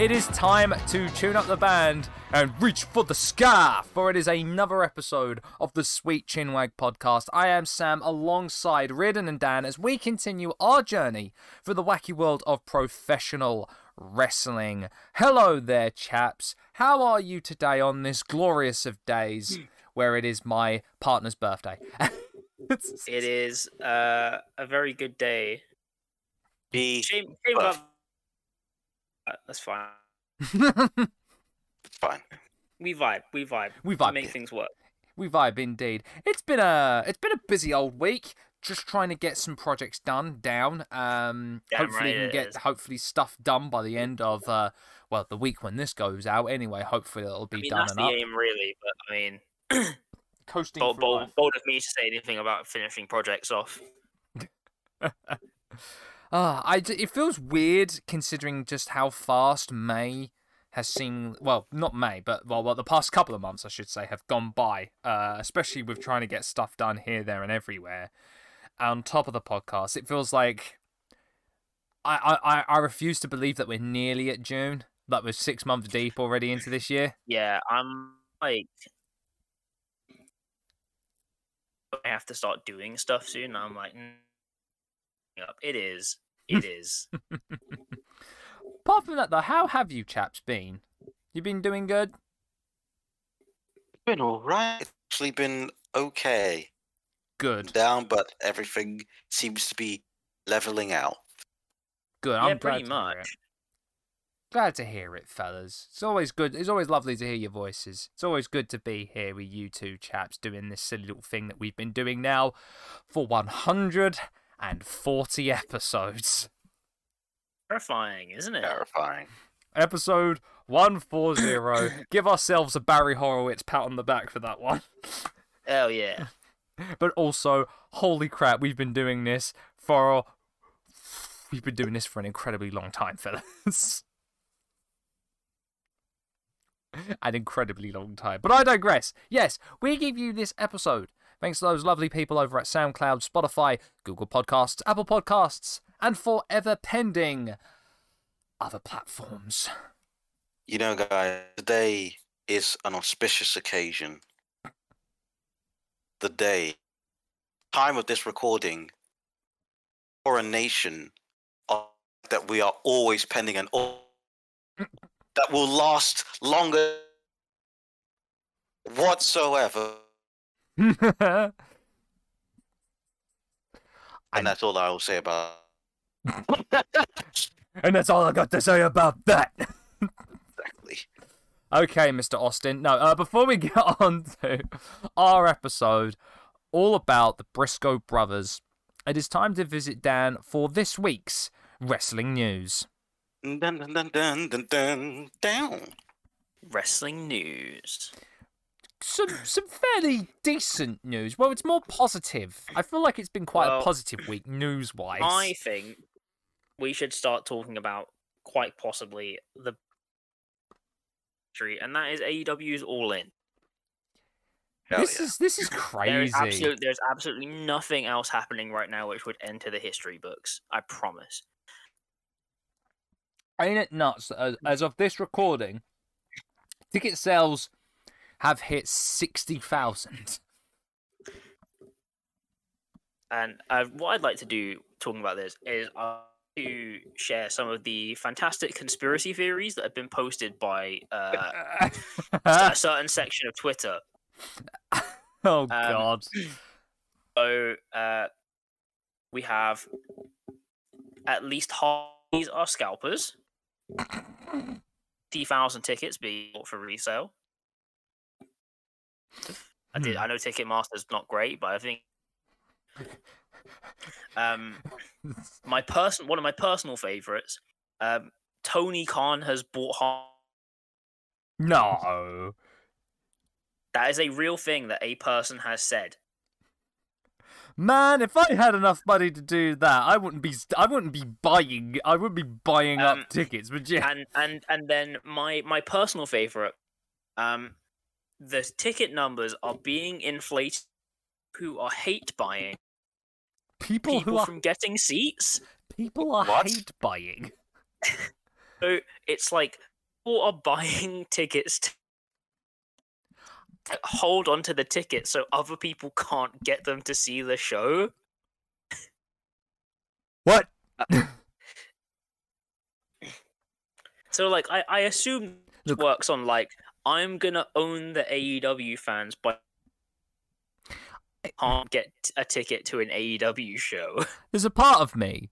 it is time to tune up the band and reach for the sky, for it is another episode of the Sweet Chinwag podcast. I am Sam alongside Riordan and Dan as we continue our journey through the wacky world of professional wrestling. Hello there, chaps. How are you today on this glorious of days where it is my partner's birthday? It is uh, a very good day. Be Shame, shame about That's fine. It's fine. We vibe. We vibe. We We vibe. Make things work. We vibe indeed. It's been a it's been a busy old week. Just trying to get some projects done down. Um, Damn hopefully right we can get is. hopefully stuff done by the end of uh, well the week when this goes out. Anyway, hopefully it'll be I mean, done that's and the up. aim, really. But I mean, Coasting bold, bold, bold of me to say anything about finishing projects off. Ah, I it feels weird considering just how fast May has seemed. Well, not May, but well, well, the past couple of months, I should say, have gone by. Uh, especially with trying to get stuff done here, there, and everywhere. On top of the podcast, it feels like I I I- refuse to believe that we're nearly at June. That we're six months deep already into this year. Yeah, I'm like, I have to start doing stuff soon. I'm like, up. It is. It is. Apart from that, though, how have you chaps been? You've been doing good? Been all right. Actually been okay. Good, Down, but everything seems to be leveling out. good. I'm glad pretty to hear it. much. Glad to hear it, fellas. It's always good. It's always lovely to hear your voices. It's always good to be here with you two chaps doing this silly little thing that we've been doing now for 140 episodes. Terrifying, isn't it? Terrifying. Episode 140. Give ourselves a Barry Horowitz pat on the back for that one. Hell yeah. But also, holy crap, we've been doing this for. We've been doing this for an incredibly long time, fellas. an incredibly long time. But I digress. Yes, we give you this episode thanks to those lovely people over at SoundCloud, Spotify, Google Podcasts, Apple Podcasts, and forever pending other platforms. You know, guys, today is an auspicious occasion. The day, time of this recording, coronation of, that we are always pending and all that will last longer whatsoever. and And that's all I will say about and that's all I got to say about that. exactly. Okay, Mr. Austin. No, uh, before we get on to our episode all about the Briscoe brothers, it is time to visit Dan for this week's wrestling news. Dun dun dun dun dun dun down. Wrestling news. Some some fairly decent news. Well, it's more positive. I feel like it's been quite a positive week news wise. I think we should start talking about quite possibly the history, and that is AEW's All In. Hell This yeah. is this is crazy. is absolute, there's absolutely nothing else happening right now which would enter the history books. I promise. Ain't it nuts? As, as of this recording, ticket sales have hit sixty thousand. And uh, what I'd like to do talking about this is uh, to share some of the fantastic conspiracy theories that have been posted by uh, a certain section of Twitter. oh Um, god. So uh, we have at least half these are scalpers. Fifty thousand tickets being bought for resale. I did. I know Ticketmaster's not great, but I think um, my person one of my personal favorites. Um, Tony Khan has bought. No. That is a real thing that a person has said. Man, if I had enough money to do that, I wouldn't be I wouldn't be buying I wouldn't be buying Um, up tickets, but yeah. and and and then my my personal favorite um the ticket numbers are being inflated who are hate buying People, people who are from getting seats people are What? hate buying. so it's like people are buying tickets to hold on to the ticket so other people can't get them to see the show. What? Uh, so like I, I assume it Look- works on like I'm gonna own the AEW fans but I can't get a ticket to an AEW show. There's a part of me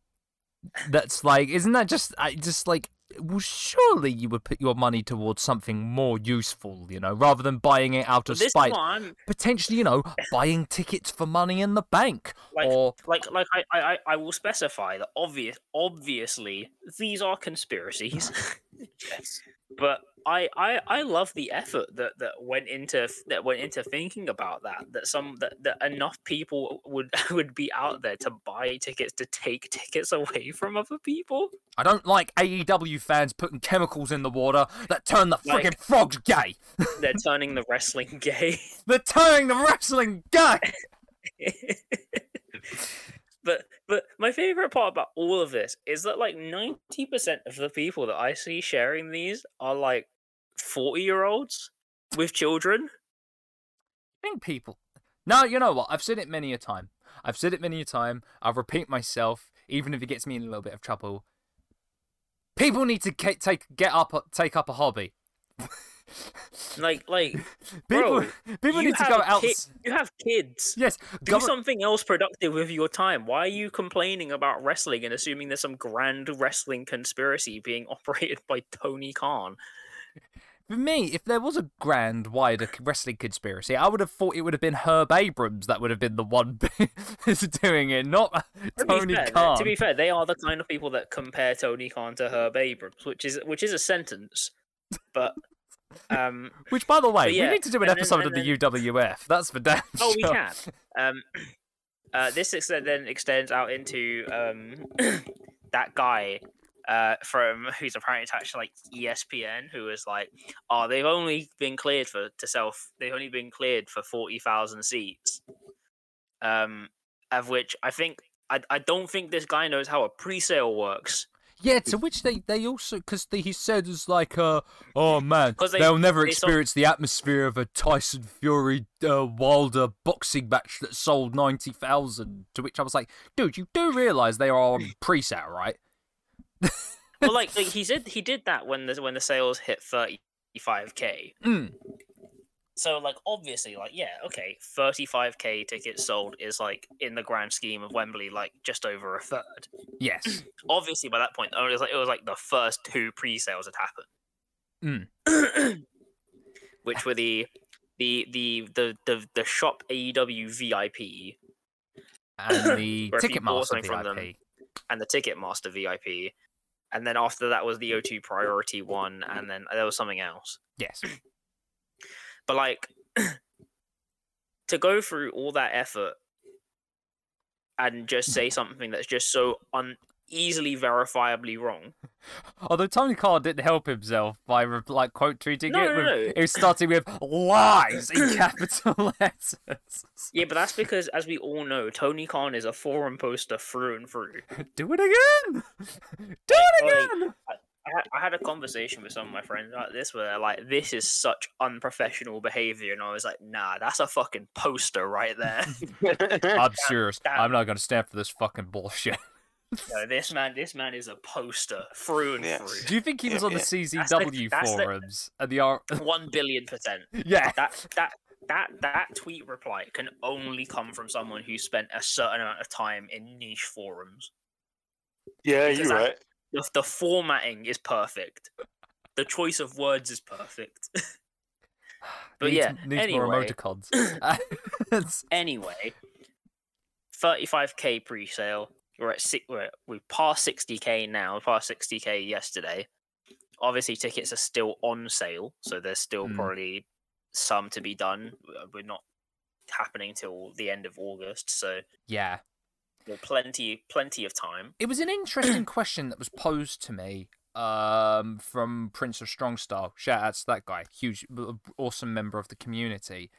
that's like, isn't that just, I just like, well, surely you would put your money towards something more useful, you know, rather than buying it out of this spite. is Potentially, you know, buying tickets for money in the bank, like or like like I, I I- I will specify that obvious obviously these are conspiracies. Yes. but I, I I love the effort that, that went into that went into thinking about that that some that, that enough people would would be out there to buy tickets to take tickets away from other people. I don't like AEW fans putting chemicals in the water that turn the Like- friggin' frogs gay. They're turning the wrestling gay. They're turning the wrestling gay. but but my favorite part about all of this is that like 90% of the people that I see sharing these are like 40 year olds with children. I think people. No, you know what? I've said it many a time. I've said it many a time. I'll repeat myself, even if it gets me in a little bit of trouble. People need to take get up uh, take up a hobby. Like like People Bro, people need to go out. ki- you have kids. Yes, Do go- something else productive with your time. Why are you complaining about wrestling and assuming there's some grand wrestling conspiracy being operated by Tony Khan? For me, if there was a grand wider wrestling conspiracy, I would have thought it would have been Herb Abrams that would have been the one doing it, not To Tony fair, Khan. To be fair, they are the kind of people that compare Tony Khan to Herb Abrams, which is which is a sentence, but um, Which, by the way, yeah, we need to do an and then- episode of the UWF. That's for damn oh, we can. Um, uh, this then extends out into um, that guy uh, from who's apparently attached to like ESPN, who was like, "Oh, they've only been cleared for to sell. They've only been cleared for forty thousand seats." Um, of which I think I I don't think this guy knows how a pre-sale works. Yeah, to which they, they also because he said it's like uh oh man, they- will never they experience the atmosphere of a Tyson Fury uh, Wilder boxing match that sold ninety thousand. To which I was like, dude, you do realize they are on pre-sale, right? Well, like, like he said, he did that when the when the sales hit thirty five k. Mm. So like obviously like yeah okay 35k tickets sold is like in the grand scheme of Wembley like just over a third. Yes. Obviously by that point it was like it was like the first two pre-sales had happened. Mm. Which were the the the the the, the shop AEW VIP And the Or if you bought Ticketmaster from them. VIP. and the Ticketmaster VIP. And then after that was the O2 priority one and then there was something else. Yes. But like to go through all that effort and just say mm. something that's just so un easily verifiably wrong. Although Tony Khan didn't help himself by re- like quote tweeting No, it. with, no. It was starting with lies in capital letters. Yeah, but that's because as we all know, Tony Khan is a forum poster through and through. Do it again. Do it Like, again. I had, I had a conversation with some of my friends like this where they're like, this is such unprofessional behavior. And I was like, nah, that's a fucking poster right there. I'm serious. that- I'm not going to stand for this fucking bullshit. No, this man, this man is a poster through and Yes. Do you think he was Yeah, on the yeah. The- CZW that's the- forums and the R? One billion percent. yeah. That that that that tweet reply can only come from someone who spent a certain amount of time in niche forums. Yeah, Because you're I- right. The, the formatting is perfect. The choice of words is perfect. But needs, yeah, needs more anyway. emoticons. Anyway, 35k pre-sale. We're at six. We're, we passed 60k now. We passed 60k yesterday. Obviously, tickets are still on sale, so there's still Mm. probably some to be done. Uh, We're not happening till the end of August, so yeah. well, plenty, plenty of time. It was an interesting question that was posed to me um, from Prince of Strong Style. Shout out to that guy, huge, awesome member of the community.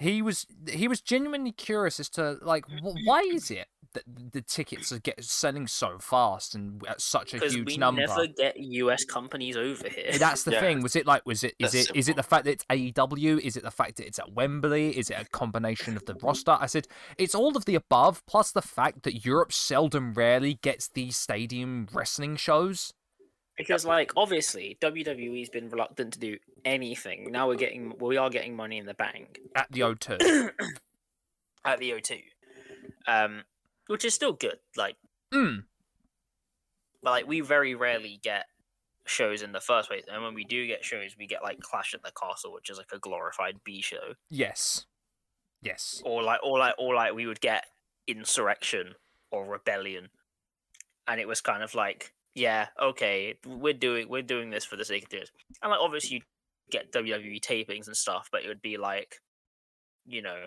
He was he was genuinely curious as to like why is it that the tickets are get selling so fast and at such a Because huge we number. never get US companies over here. That's the Yeah. thing. Was it like? Was it? Is That's it? Is it the fact that it's AEW? Is it the fact that it's at Wembley? Is it a combination of the roster? I said it's all of the above, plus the fact that Europe seldom, rarely gets these stadium wrestling shows. Because like obviously WWE's been reluctant to do anything. Now we're getting we are getting money in the bank at the O2. at the O2. Um which is still good. Like mm, but like we very rarely get shows in the first place. And when we do get shows we get like Clash at the Castle, which is like a glorified B show. yes, yes. Or like or like or like we would get Insurrection or Rebellion. And it was kind of like, yeah, okay, we're doing we're doing this for the sake of this. And like obviously you get WWE tapings and stuff, but it would be like you know,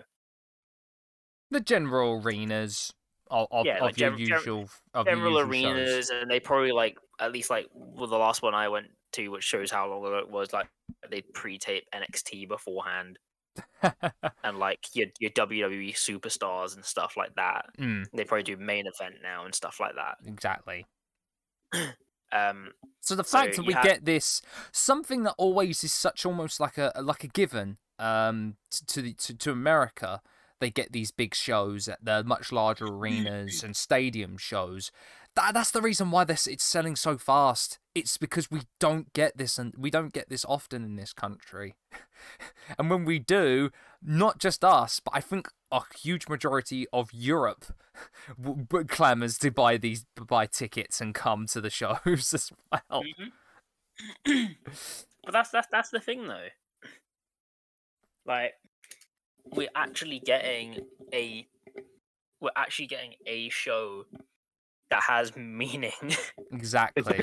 The general arenas of, of, Yeah, of like your gen- gen- usual of your general usual arenas shows. and they probably like at least like well the last one I went to which shows how long ago it was like they pre-tape NXT beforehand and like your your WWE superstars and stuff like that. mm, They probably do main event now and stuff like that. exactly. Um So the So fact that we have- get this something that always is such almost like a like a given um t- to the to, to America, they get these big shows at the much larger arenas and stadium shows. That, that's the reason why this it's selling so fast. It's because we don't get this and we don't get this often in this country. and when we do, not just us, but I think a huge majority of Europe w- w- clamors to buy these buy tickets and come to the shows as well. Mhm. but that's that's that's the thing though. Like we're actually getting a we're actually getting a show that has meaning Exactly.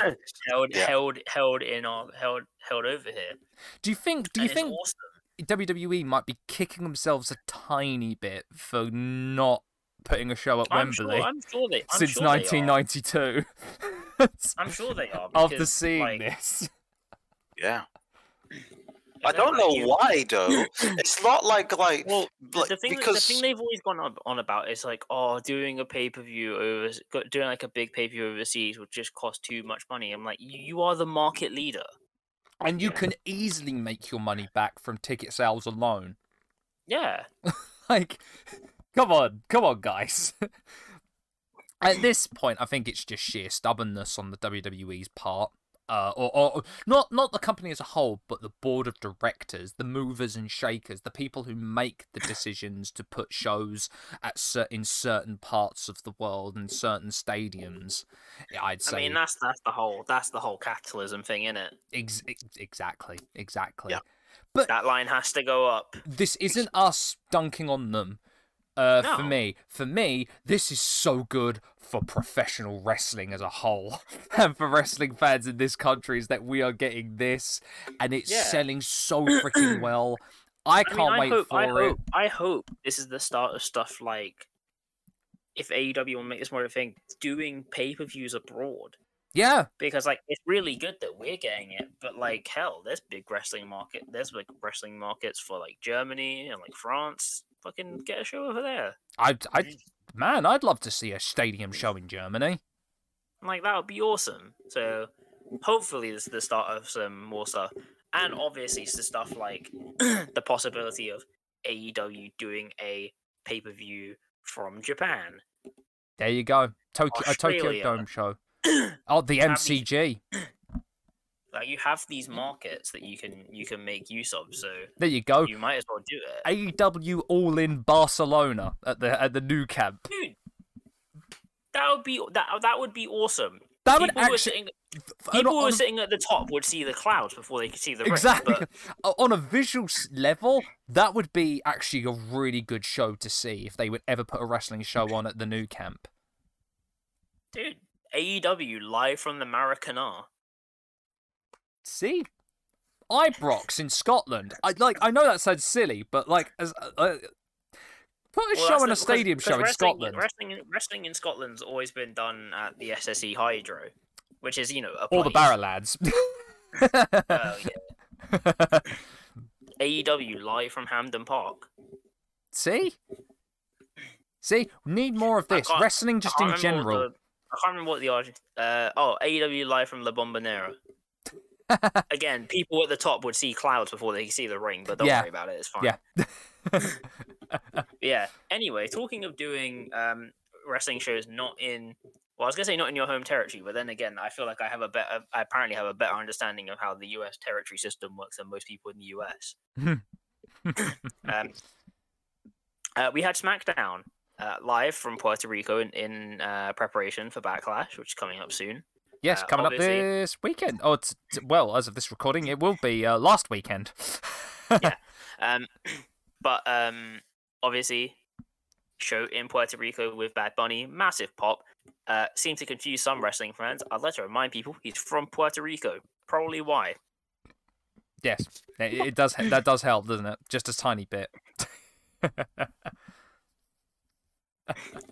held Yeah. held held in our held held over here. Do you think? Do you And it's think awesome. WWE might be kicking themselves a tiny bit for not putting a show at I'm Wembley sure, I'm sure they I'm since sure 1992? I'm sure they are. After because, seeing like, this, Yeah. I I don't know you- why though. It's not like like Well, the- like, the thing because the thing they've always gone on, on about is like, oh, doing a pay per view over doing like a big pay per view overseas would just cost too much money. I'm like, you, you are the market leader. and you Yeah. can easily make your money back from ticket sales alone. Yeah, Like, come on, come on, guys. At this point, I think it's just sheer stubbornness on the WWE's part. Uh, or, or not not the company as a whole, but the board of directors, the movers and shakers, the people who make the decisions to put shows at cer- in certain parts of the world and certain stadiums. I'd say I mean that's that's the whole that's the whole capitalism thing, in it? ex- ex- exactly, exactly. Yeah. That line has to go up. this isn't us dunking on them. Uh, for me, for me, this is so good for professional wrestling as a whole, and for wrestling fans in this country is that we are getting this, and it's Yeah. selling so freaking well. I I can't mean, I wait hope, for I it. hope, I hope this is the start of stuff like if AEW will make this more of a thing, doing pay per views abroad. Yeah, because like it's really good that we're getting it but like hell there's big wrestling market there's like wrestling markets for like germany and like france. Fucking get a show over there. I'd, I, man, I'd love to see a stadium show in Germany. like that would be awesome. So hopefully this is the start of some more stuff and obviously it's the stuff like the possibility of aew doing a pay-per-view from japan. There you go, Tokyo, a Tokyo Dome show. Oh, the these- MCG. like you have these markets that you can you can make use of so There you go. you might as well do it AEW All in Barcelona at the at the Nou Camp. dude that would be that that would be awesome That would people are actually sitting, people who are sitting at the top would see the clouds before they could see the ring, exactly but on a visual level. That would be actually a really good show to see if they would ever put a wrestling show on at the Nou Camp. dude AEW live from the Maracana See, Ibrox in Scotland. I like. I know that sounds silly, but like as. Uh, uh, Put a Well, show on a stadium because show in Scotland. Wrestling, in- wrestling in Scotland's always been done at the SSE Hydro, which is you know a Or the. Barra lads. Oh. AEW live from Hampden Park. See? See, need more of this. Wrestling just in general. I can't remember what the origin. Uh, oh, AEW live from La Bombonera. Again, people at the top would see clouds before they see the ring, but don't Yeah. worry about it. It's fine. Yeah. yeah. Anyway, talking of doing um, wrestling shows not in, well, I was gonna say not in your home territory, but then again, I feel like I have a better, I apparently have a better understanding of how the U.S. territory system works than most people in the U.S. um, uh, we had SmackDown uh, live from Puerto Rico in, in uh, preparation for Backlash, which is coming up soon. yes, Uh, coming up this weekend. Oh, it's, well, as of this recording, it will be uh, last weekend. Yeah. Um, but um, obviously, show in Puerto Rico with Bad Bunny, massive pop. Uh, seemed to confuse some wrestling fans. I'd like to remind people he's from Puerto Rico. Probably why. yes, it, it does. That does help, doesn't it? Just a tiny bit.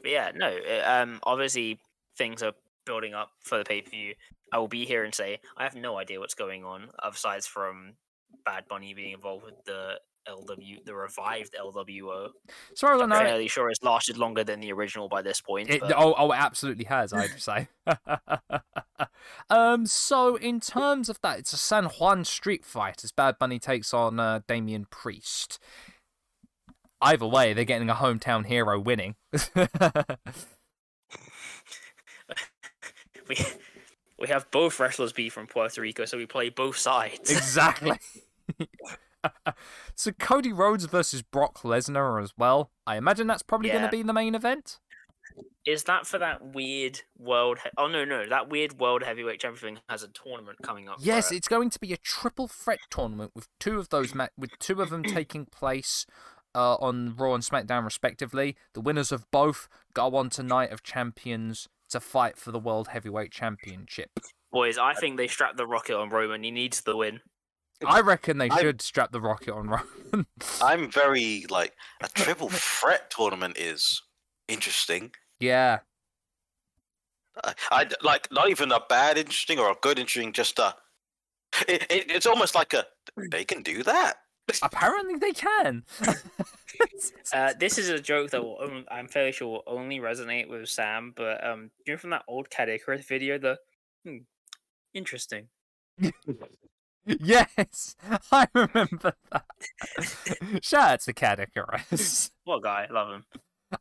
Yeah, no. uh, Um, obviously things are building up for the pay per view. I will be here and say I have no idea what's going on, aside from Bad Bunny being involved with the LW, the revived LWO. So I know. fairly sure it's lasted longer than the original by this point. It, but- oh, oh, it absolutely has. I'd say. um. So in terms of that, it's a San Juan street fight as Bad Bunny takes on uh, Damian Priest. Either way, they're getting a hometown hero winning. we we have both wrestlers be from Puerto Rico, so we play both sides. exactly. so Cody Rhodes versus Brock Lesnar as well. I imagine that's probably going to be the main event. Is that for that weird world? He- oh no, no, that weird world heavyweight champion thing has a tournament coming up. Yes, it. it's going to be a triple threat tournament with two of those ma- with two of them taking place uh, on Raw and SmackDown respectively. The winners of both go on to Night of Champions to fight for the World Heavyweight Championship. boys. I think they strapped the rocket on Roman. He needs the win. I reckon they I- should strap the rocket on Roman. I'm very like a triple threat tournament is interesting. yeah, I, I like not even a bad interesting or a good interesting, just a. It, it, it's almost like a they can do that. Apparently they can. Uh, this is a joke that will I'm fairly sure will only resonate with Sam. But um, you know from that old Cat Icarus video, the hmm, interesting. yes, I remember that. Shout out to Cat Icarus. What guy, love him.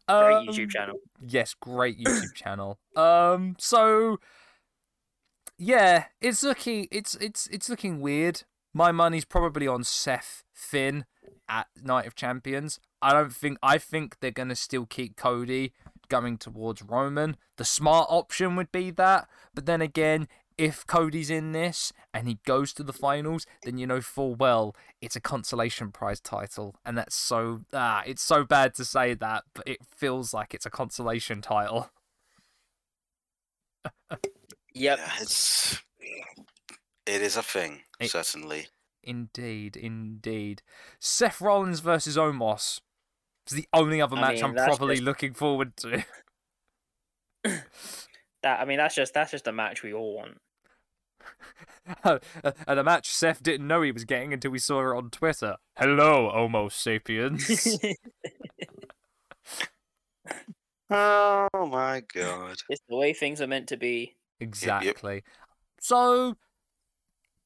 Great Um, YouTube channel. Yes, great YouTube channel. Um, so yeah, it's looking it's it's it's looking weird. My money's probably on Seth Finn at Night of Champions. I don't think I think they're gonna still keep Cody going towards Roman. The smart option would be that, but then again, if Cody's in this and he goes to the finals, then you know full well it's a consolation prize title, and that's so ah, it's so bad to say that, but it feels like it's a consolation title. Yep. Yeah, it's it is a thing It- certainly. Indeed, indeed. Seth Rollins versus Omos is the only other I match mean, I'm that's probably just- looking forward to. That I mean, that's just that's just a match we all want. Oh, uh, and a match Seth didn't know he was getting until we saw it on Twitter. Hello, Homo sapiens. Oh my god. it's the way things are meant to be. Exactly. So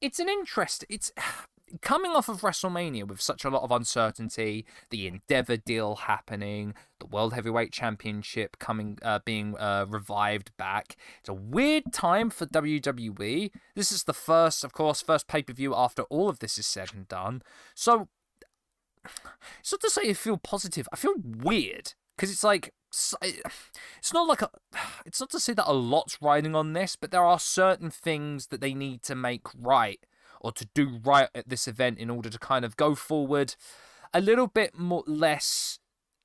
it's an interest. It's coming off of WrestleMania with such a lot of uncertainty, the Endeavor deal happening, the World Heavyweight Championship coming, uh, being uh, revived back. It's a weird time for WWE. This is the first, of course, first pay per view after all of this is said and done. So it's not to say I feel positive. I feel weird because it's like it's not like a, it's not to say that a lot's riding on this, but there are certain things that they need to make right or to do right at this event in order to kind of go forward a little bit more less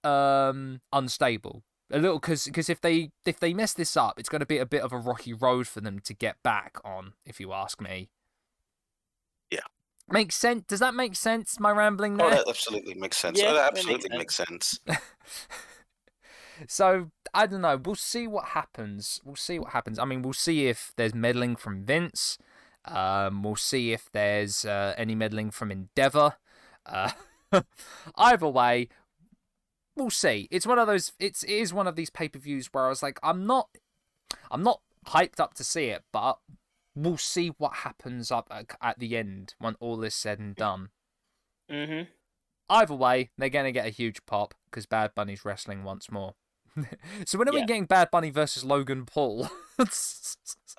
um unstable a little because because if they if they mess this up it's going to be a bit of a rocky road for them to get back on if you ask me Yeah. makes sense does that make sense my rambling Oh, that absolutely makes sense. Yeah, Oh, that that makes absolutely makes sense. So I don't know. We'll see what happens. We'll see what happens. I mean, we'll see if there's meddling from Vince. Um, we'll see if there's uh, any meddling from Endeavor. Uh, either way, we'll see. It's one of those. It's it is one of these pay per views where I was like, I'm not, I'm not hyped up to see it, but we'll see what happens up at, at the end when all is said and done. hmm Either way, they're gonna get a huge pop because Bad Bunny's wrestling once more. so when are we getting Bad Bunny versus Logan Paul?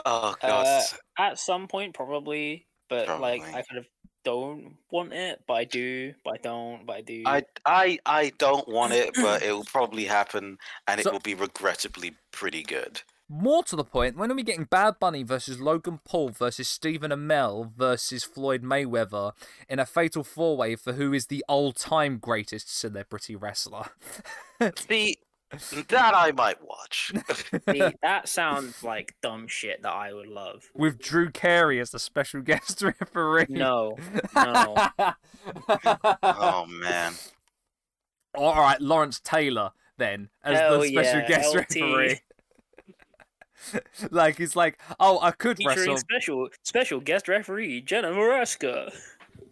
Oh god. Uh, at some point, probably, but like I kind of don't want it, but I do, but I don't, but I do. I I I don't want it, but it will probably happen, and it will be regrettably pretty good. More to the point, when are we getting Bad Bunny versus Logan Paul versus Stephen Amell versus Floyd Mayweather in a fatal four way for who is the all time greatest celebrity wrestler? See, that I might watch. See, that sounds like dumb shit that I would love. With Drew Carey as the special guest referee. No, no. oh man. All right, Lawrence Taylor then as Hell the special yeah, guest LT. referee. like he's like, oh, I could Featuring wrestle. special special guest referee Jenna Morasca.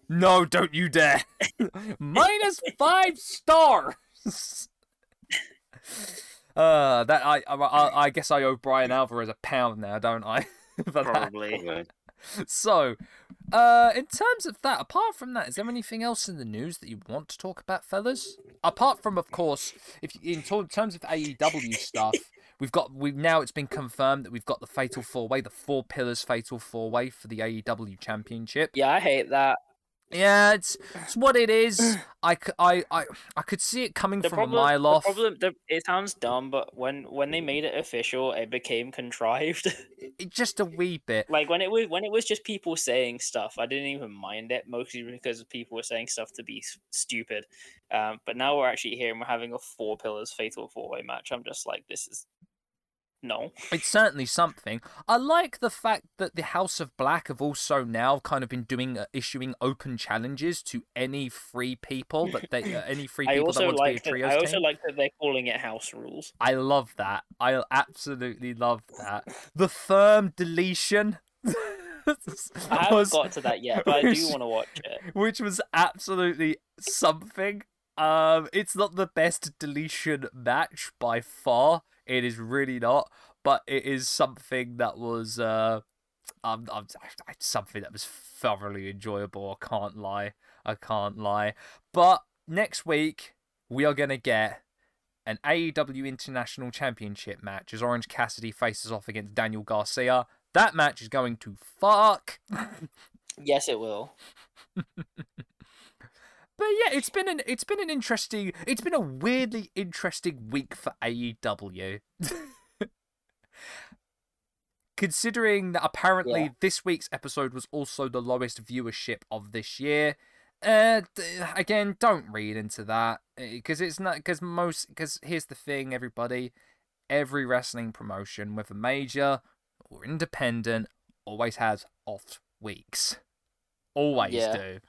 No, don't you dare. Minus five stars. uh, that I, I I guess I owe Bryan Alvarez a pound now, don't I? For that. Probably. So, uh, in terms of that, apart from that, is there anything else in the news that you want to talk about, fellas? Apart from, of course, if in to- terms of AEW stuff, we've got we've now it's been confirmed that we've got the Fatal Four Way, the Four Pillars Fatal Four Way for the AEW Championship. Yeah, I hate that. Yeah, it's it's what it is. I, I, I, I could see it coming The from problem, a mile the off. problem, the, it sounds dumb, but when when they made it official, it became contrived. It- just a wee bit. like when it was when it was just people saying stuff, I didn't even mind it, mostly because people were saying stuff to be s- stupid. Um, but now we're actually here and we're having a four pillars fatal four way match. I'm just like, this is no. It's certainly something. I like the fact that the House of Black have also now kind of been doing uh, issuing open challenges to any free people that they uh, any free people that want like to be a that, trios I also team. like that they're calling it house rules. I love that. I absolutely love that. The firm deletion. I haven't was- got to that yet, but I do want to watch it. which was absolutely something. Um, it's not the best deletion match by far. It is really not, but it is something that was uh, um, um, something that was thoroughly enjoyable. I can't lie. I can't lie. But next week we are gonna get an AEW International Championship match as Orange Cassidy faces off against Daniel Garcia. That match is going to fuck. Yes, it will. But yeah, it's been an it's been an interesting it's been a weirdly interesting week for AEW. Considering that apparently Yeah. this week's episode was also the lowest viewership of this year. Uh, again, don't read into that because it's not because most because here's the thing, everybody. Every wrestling promotion, whether major or independent, always has off weeks. Always Yeah. do.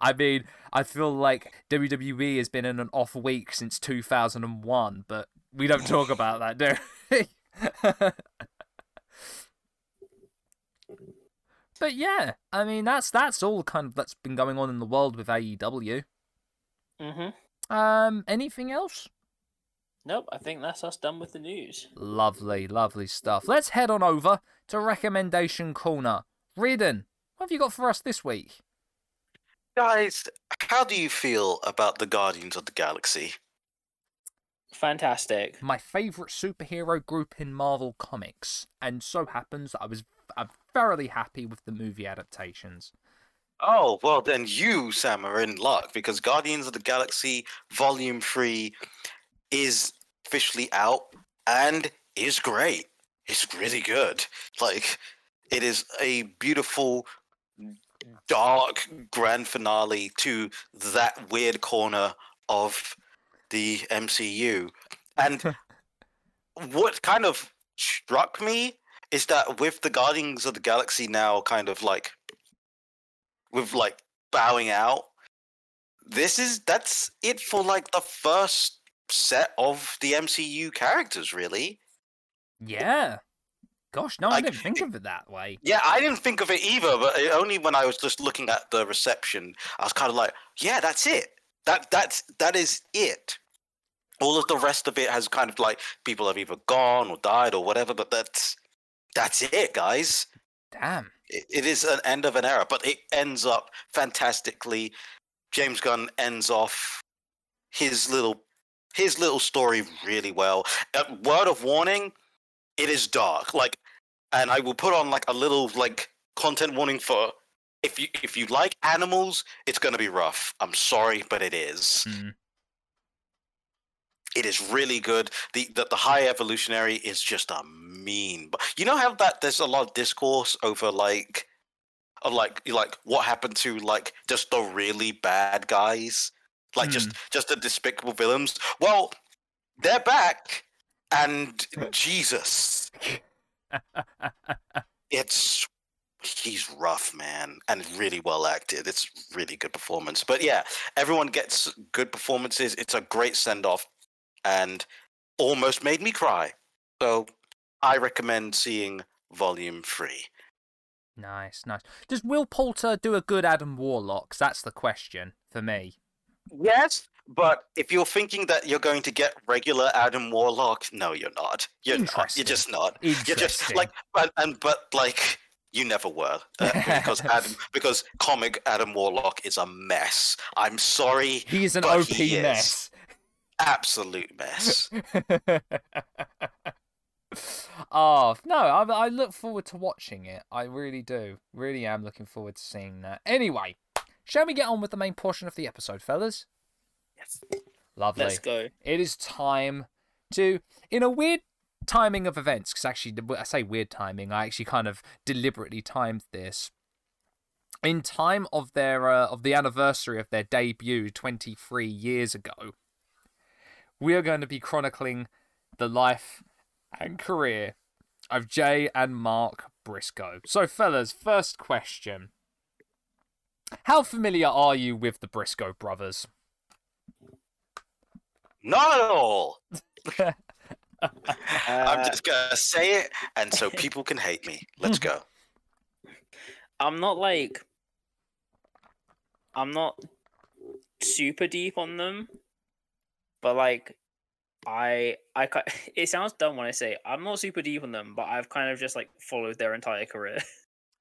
I mean, I feel like WWE has been in an off week since 2001, but we don't talk about that, do we? but yeah, I mean that's that's all kind of that's been going on in the world with AEW. Mm-hmm. Um, anything else? Nope, I think that's us done with the news. Lovely, lovely stuff. Let's head on over to recommendation corner. Reardon, what have you got for us this week? Guys, how do you feel about the Guardians of the Galaxy? Fantastic. my favorite superhero group in Marvel Comics, and so happens that I was I'm thoroughly happy with the movie adaptations. Oh, well, then you, Sam, are in luck because Guardians of the Galaxy Volume 3 is officially out and is great. It's really good. Like, it is a beautiful, dark grand finale to that weird corner of the MCU. And what kind of struck me is that with the Guardians of the Galaxy now kind of like with like bowing out, this is that's it for like the first set of the MCU characters, really. Yeah. Gosh, no, I Like, didn't think of it that way. Yeah, I didn't think of it either, but it- only when I was just looking at the reception, I was kind of like, yeah, that's it. That that's that is it. all of the rest of it has kind of like people have either gone or died or whatever. But that's that's it, guys. Damn. It, it is an end of an era, but it ends up fantastically. James Gunn ends off his little his little story really well. Uh, word of warning: it is dark. Like, and I will put on like a little like content warning for if you if you like animals, it's gonna be rough. I'm sorry, but it is. Mm. It is really good. The, the the high evolutionary is just a mean. But you know how that there's a lot of discourse over like, of like like what happened to like just the really bad guys, like just just the despicable villains. Well, they're back, and Jesus, it's he's rough, man, and really well acted. It's really good performance. But yeah, everyone gets good performances. It's a great send off, and almost made me cry. So I recommend seeing Volume Three. Nice, nice. Does Will Poulter do a good Adam Warlock? 'Cause That's the question for me. Yes, but if you're thinking that you're going to get regular Adam Warlock, no, you're not. You're not. You're just not. You're just like, but and but like. You never were uh, because Adam because comic Adam Warlock is a mess. I'm sorry, He is an OP he mess. absolute mess. oh no, I, I look forward to watching it. I really do. Really am looking forward to seeing that. Anyway, shall we get on with the main portion of the episode, fellas? Yes. Lovely. Let's go. It is time to, in a weird timing of events, because actually, I say weird timing, I actually kind of deliberately timed this. In time of their uh, of the anniversary of their debut 23 years ago, we are going to be chronicling the life and career of Jay and Mark Briscoe. So, fellas, first question. How familiar are you with the Briscoe brothers? Not at all. I'm just gonna say it, and so people can hate me. Let's go. I'm not like I'm not super deep on them, but like I I it sounds dumb when I say I'm not super deep on them, but I've kind of just like followed their entire career.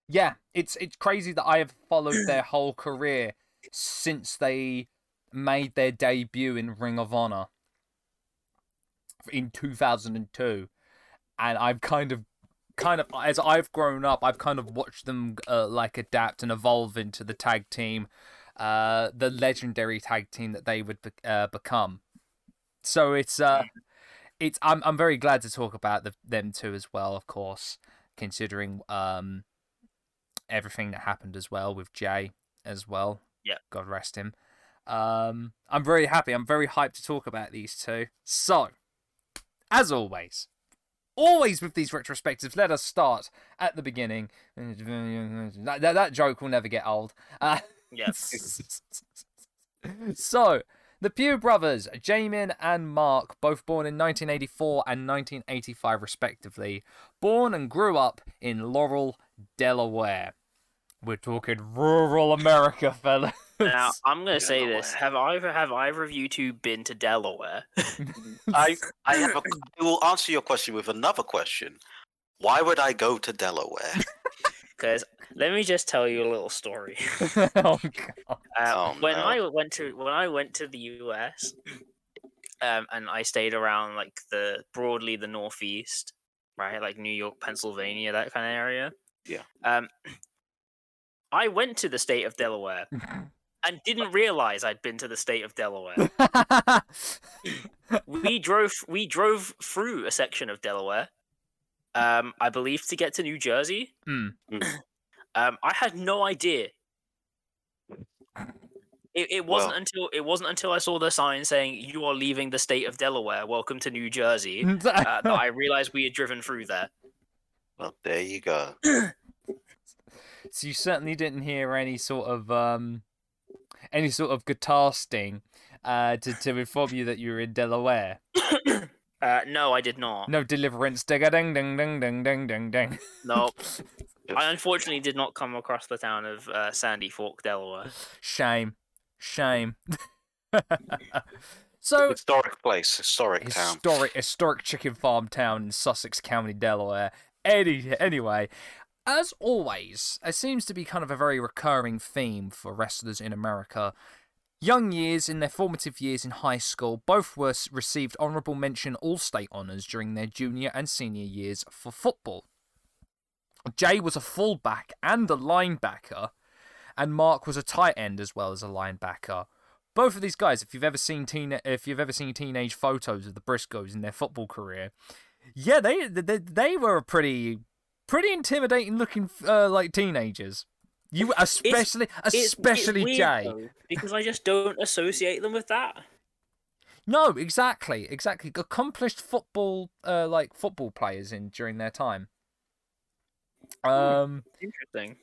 Yeah, it's it's crazy that I have followed their whole career since they made their debut in Ring of Honor in 2002 and I've kind of kind of as I've grown up I've kind of watched them uh, like adapt and evolve into the tag team uh the legendary tag team that they would be- uh, become so it's uh it's I'm I'm very glad to talk about the, them too as well of course considering um everything that happened as well with Jay as well. Yeah. God rest him. Um, I'm very happy. I'm very hyped to talk about these two. So, as always, always with these retrospectives, let us start at the beginning. That, that, that joke will never get old. Uh, yeah. so, the Pugh brothers, Jamin and Mark, both born in 1984 and 1985 respectively, born and grew up in Laurel, Delaware. We're talking rural America, fellas. Now I'm gonna say this: have either have either of you two been to Delaware? I I have a, I will answer your question with another question. Why would I go to Delaware? Because let me just tell you a little story. oh, God. Um, Oh, when no. I went to when I went to the US, um, and I stayed around like the broadly the Northeast, right, like New York, Pennsylvania, that kind of area. Yeah. Um, I went to the state of Delaware and didn't realize I'd been to the state of Delaware. we drove we drove through a section of Delaware. Um, I believe to get to New Jersey. Hmm. Um, I had no idea. It, it wasn't Well- until it wasn't until I saw the sign saying "You are leaving the state of Delaware. Welcome to New Jersey." uh, that I realized we had driven through there. Well, there you go. so you certainly didn't hear any sort of um, any sort of guitar sting uh, to, to inform you that you're in Delaware? Uh, no, I did not. No deliverance. Ding ding ding ding ding ding ding ding. Nope. I unfortunately did not come across the town of uh, Sandy Fork, Delaware. Shame. Shame. so historic place, historic, historic town, historic historic chicken farm town in Sussex County, Delaware. Any anyway, as always, it seems to be kind of a very recurring theme for wrestlers in America. Young years in their formative years in high school, both were received honorable mention All-State honors during their junior and senior years for football. Jay was a fullback and a linebacker, and Mark was a tight end as well as a linebacker. Both of these guys, if you've ever seen teen, if you've ever seen teenage photos of the Briscoes in their football career, yeah, they they, they were a pretty pretty intimidating looking uh, like teenagers. You especially It's- it's especially weird, Jay. though, because I just don't associate them with that. No, exactly, exactly. Accomplished football, uh, like football players in during their time. Um, Interesting.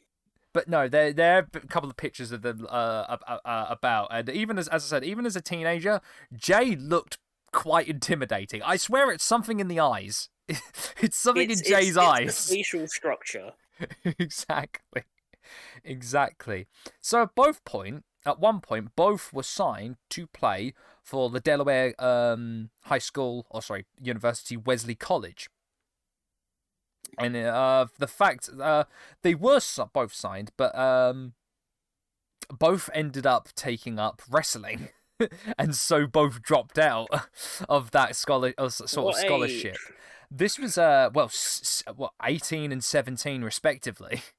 but no, there there are a couple of pictures of them uh, about, and even as as I said, even as a teenager, Jay looked quite intimidating. I swear, it's something in the eyes. it's something It's- in it's- Jay's it's eyes. facial structure. exactly, exactly. So at both point, at one point, both were signed to play for the Delaware um, High School, or sorry, University Wesley College. And uh, the fact uh, they were both signed, but um, both ended up taking up wrestling. and so both dropped out of that scholar of sort What of age? This was uh well s- what 18 and 17 respectively.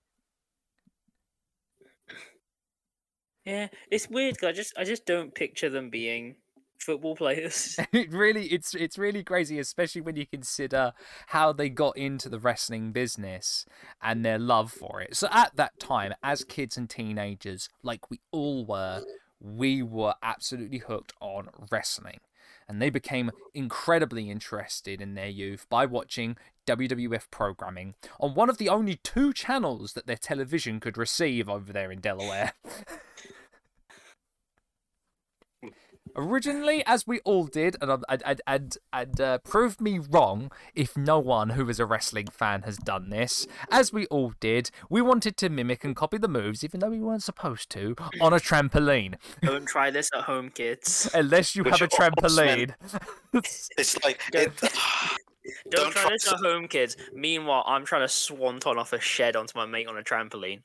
Yeah, it's weird 'cause I just I just don't picture them being football players. it really it's it's really crazy especially when you consider how they got into the wrestling business and their love for it. So at that time as kids and teenagers like we all were, we were absolutely hooked on wrestling. And they became incredibly interested in their youth by watching WWF programming on one of the only two channels that their television could receive over there in Delaware. Originally, as we all did, and and and and, and uh, prove me wrong if no one who is a wrestling fan has done this. As we all did, we wanted to mimic and copy the moves, even though we weren't supposed to, on a trampoline. don't try this at home, kids. Unless you Which have a trampoline. It's like it, Don't, Don't try try this to- at home, kids. Meanwhile, I'm trying to swanton off a shed onto my mate on a trampoline.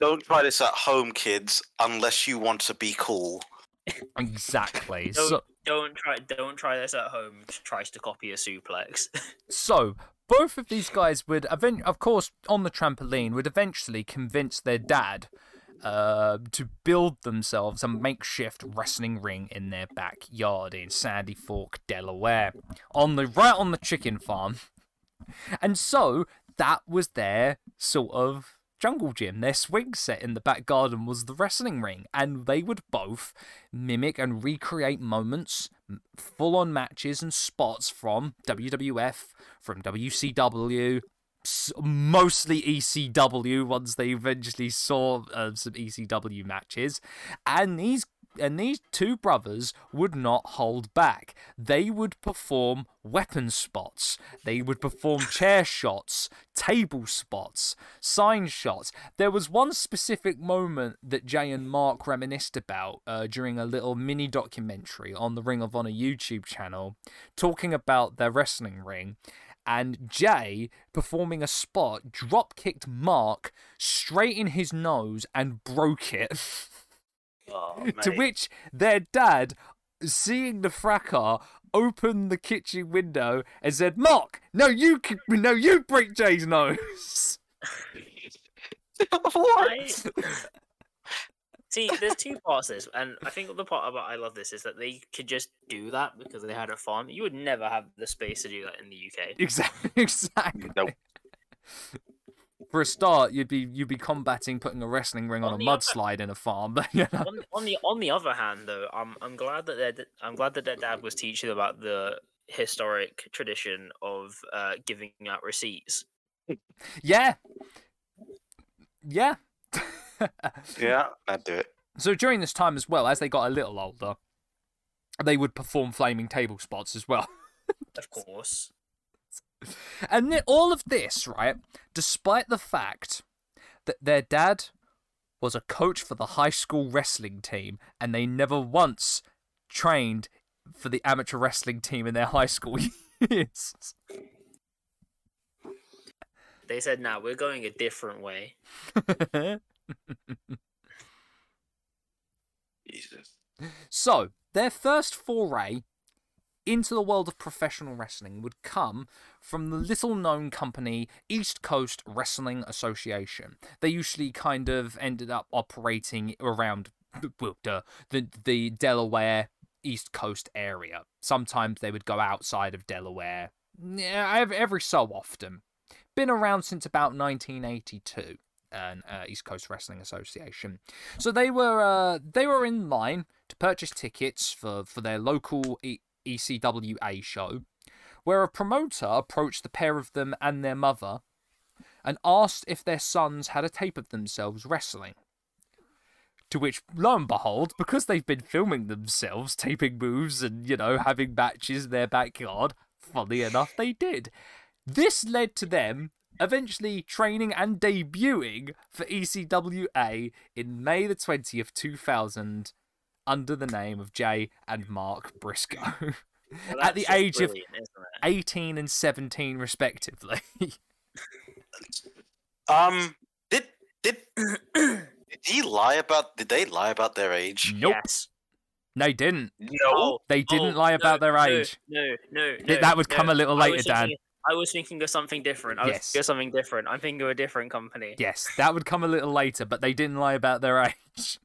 don't try this at home, kids, unless you want to be cool. Exactly. Don't, So, don't try don't try this at home. Tries to copy a suplex. So, both of these guys would, event- of course, on the trampoline, would eventually convince their dad uh, to build themselves a makeshift wrestling ring in their backyard in Sandy Fork, Delaware, on the right on the chicken farm. And so that was their sort of jungle gym. Their swing set in the back garden was the wrestling ring, and they would both mimic and recreate moments, full on matches and spots from WWF, from WCW, mostly ECW once they eventually saw uh, some ECW matches, and these and these two brothers would not hold back. They would perform weapon spots. They would perform chair shots, table spots, sign shots. There was one specific moment that Jay and Mark reminisced about uh, during a little mini documentary on the Ring of Honor YouTube channel, talking about their wrestling ring. And Jay, performing a spot, drop kicked Mark straight in his nose and broke it. Oh, to which their dad, seeing the fracas, opened the kitchen window and said, "Mark, no, you, no, you break Jay's nose." I- See, there's two parts to this, and I think the part about I love this is that they could just do that because they had a farm. You would never have the space to do that in the UK. Exactly. Exactly. Nope. For a start, you'd be you'd be combating putting a wrestling ring on, On a the other- mudslide in a farm, but you know. on, on the on the other hand, though, I'm I'm glad that their d- I'm glad that their dad was teaching about the historic tradition of uh, giving out receipts. Yeah. Yeah. Yeah, I'd do it. So during this time as well, as they got a little older, they would perform flaming table spots as well. Of course, And then all of this, right, despite the fact that their dad was a coach for the high school wrestling team and they never once trained for the amateur wrestling team in their high school years. They said, "Nah, we're going a different way." Jesus. so, their first foray into the world of professional wrestling would come from the little known company East Coast Wrestling Association. They usually kind of ended up operating around the, the, the Delaware East Coast area. Sometimes they would go outside of Delaware, every so often. Been around since about 1982 an uh, East Coast Wrestling Association. So they were uh, they were in line to purchase tickets for, for their local ECWA show, where a promoter approached the pair of them and their mother and asked if their sons had a tape of themselves wrestling. To which, lo and behold, because they've been filming themselves, taping moves and, you know, having matches in their backyard, funny enough, they did. This led to them eventually training and debuting for ECWA in May the 20th, 2000, under the name of Jay and Mark Briscoe, Well, At the age of- brilliant, isn't it? 18 and 17, respectively. Um, did did did he lie about? Did they lie about their age? nope, Yes. they didn't. No. They didn't Oh, lie no, about their age. No, no, no. that would come a little later, was Dan. thinking- I was thinking of something different. I was Yes. thinking of something different. I'm thinking of a different company. Yes, that would come a little later, but they didn't lie about their age.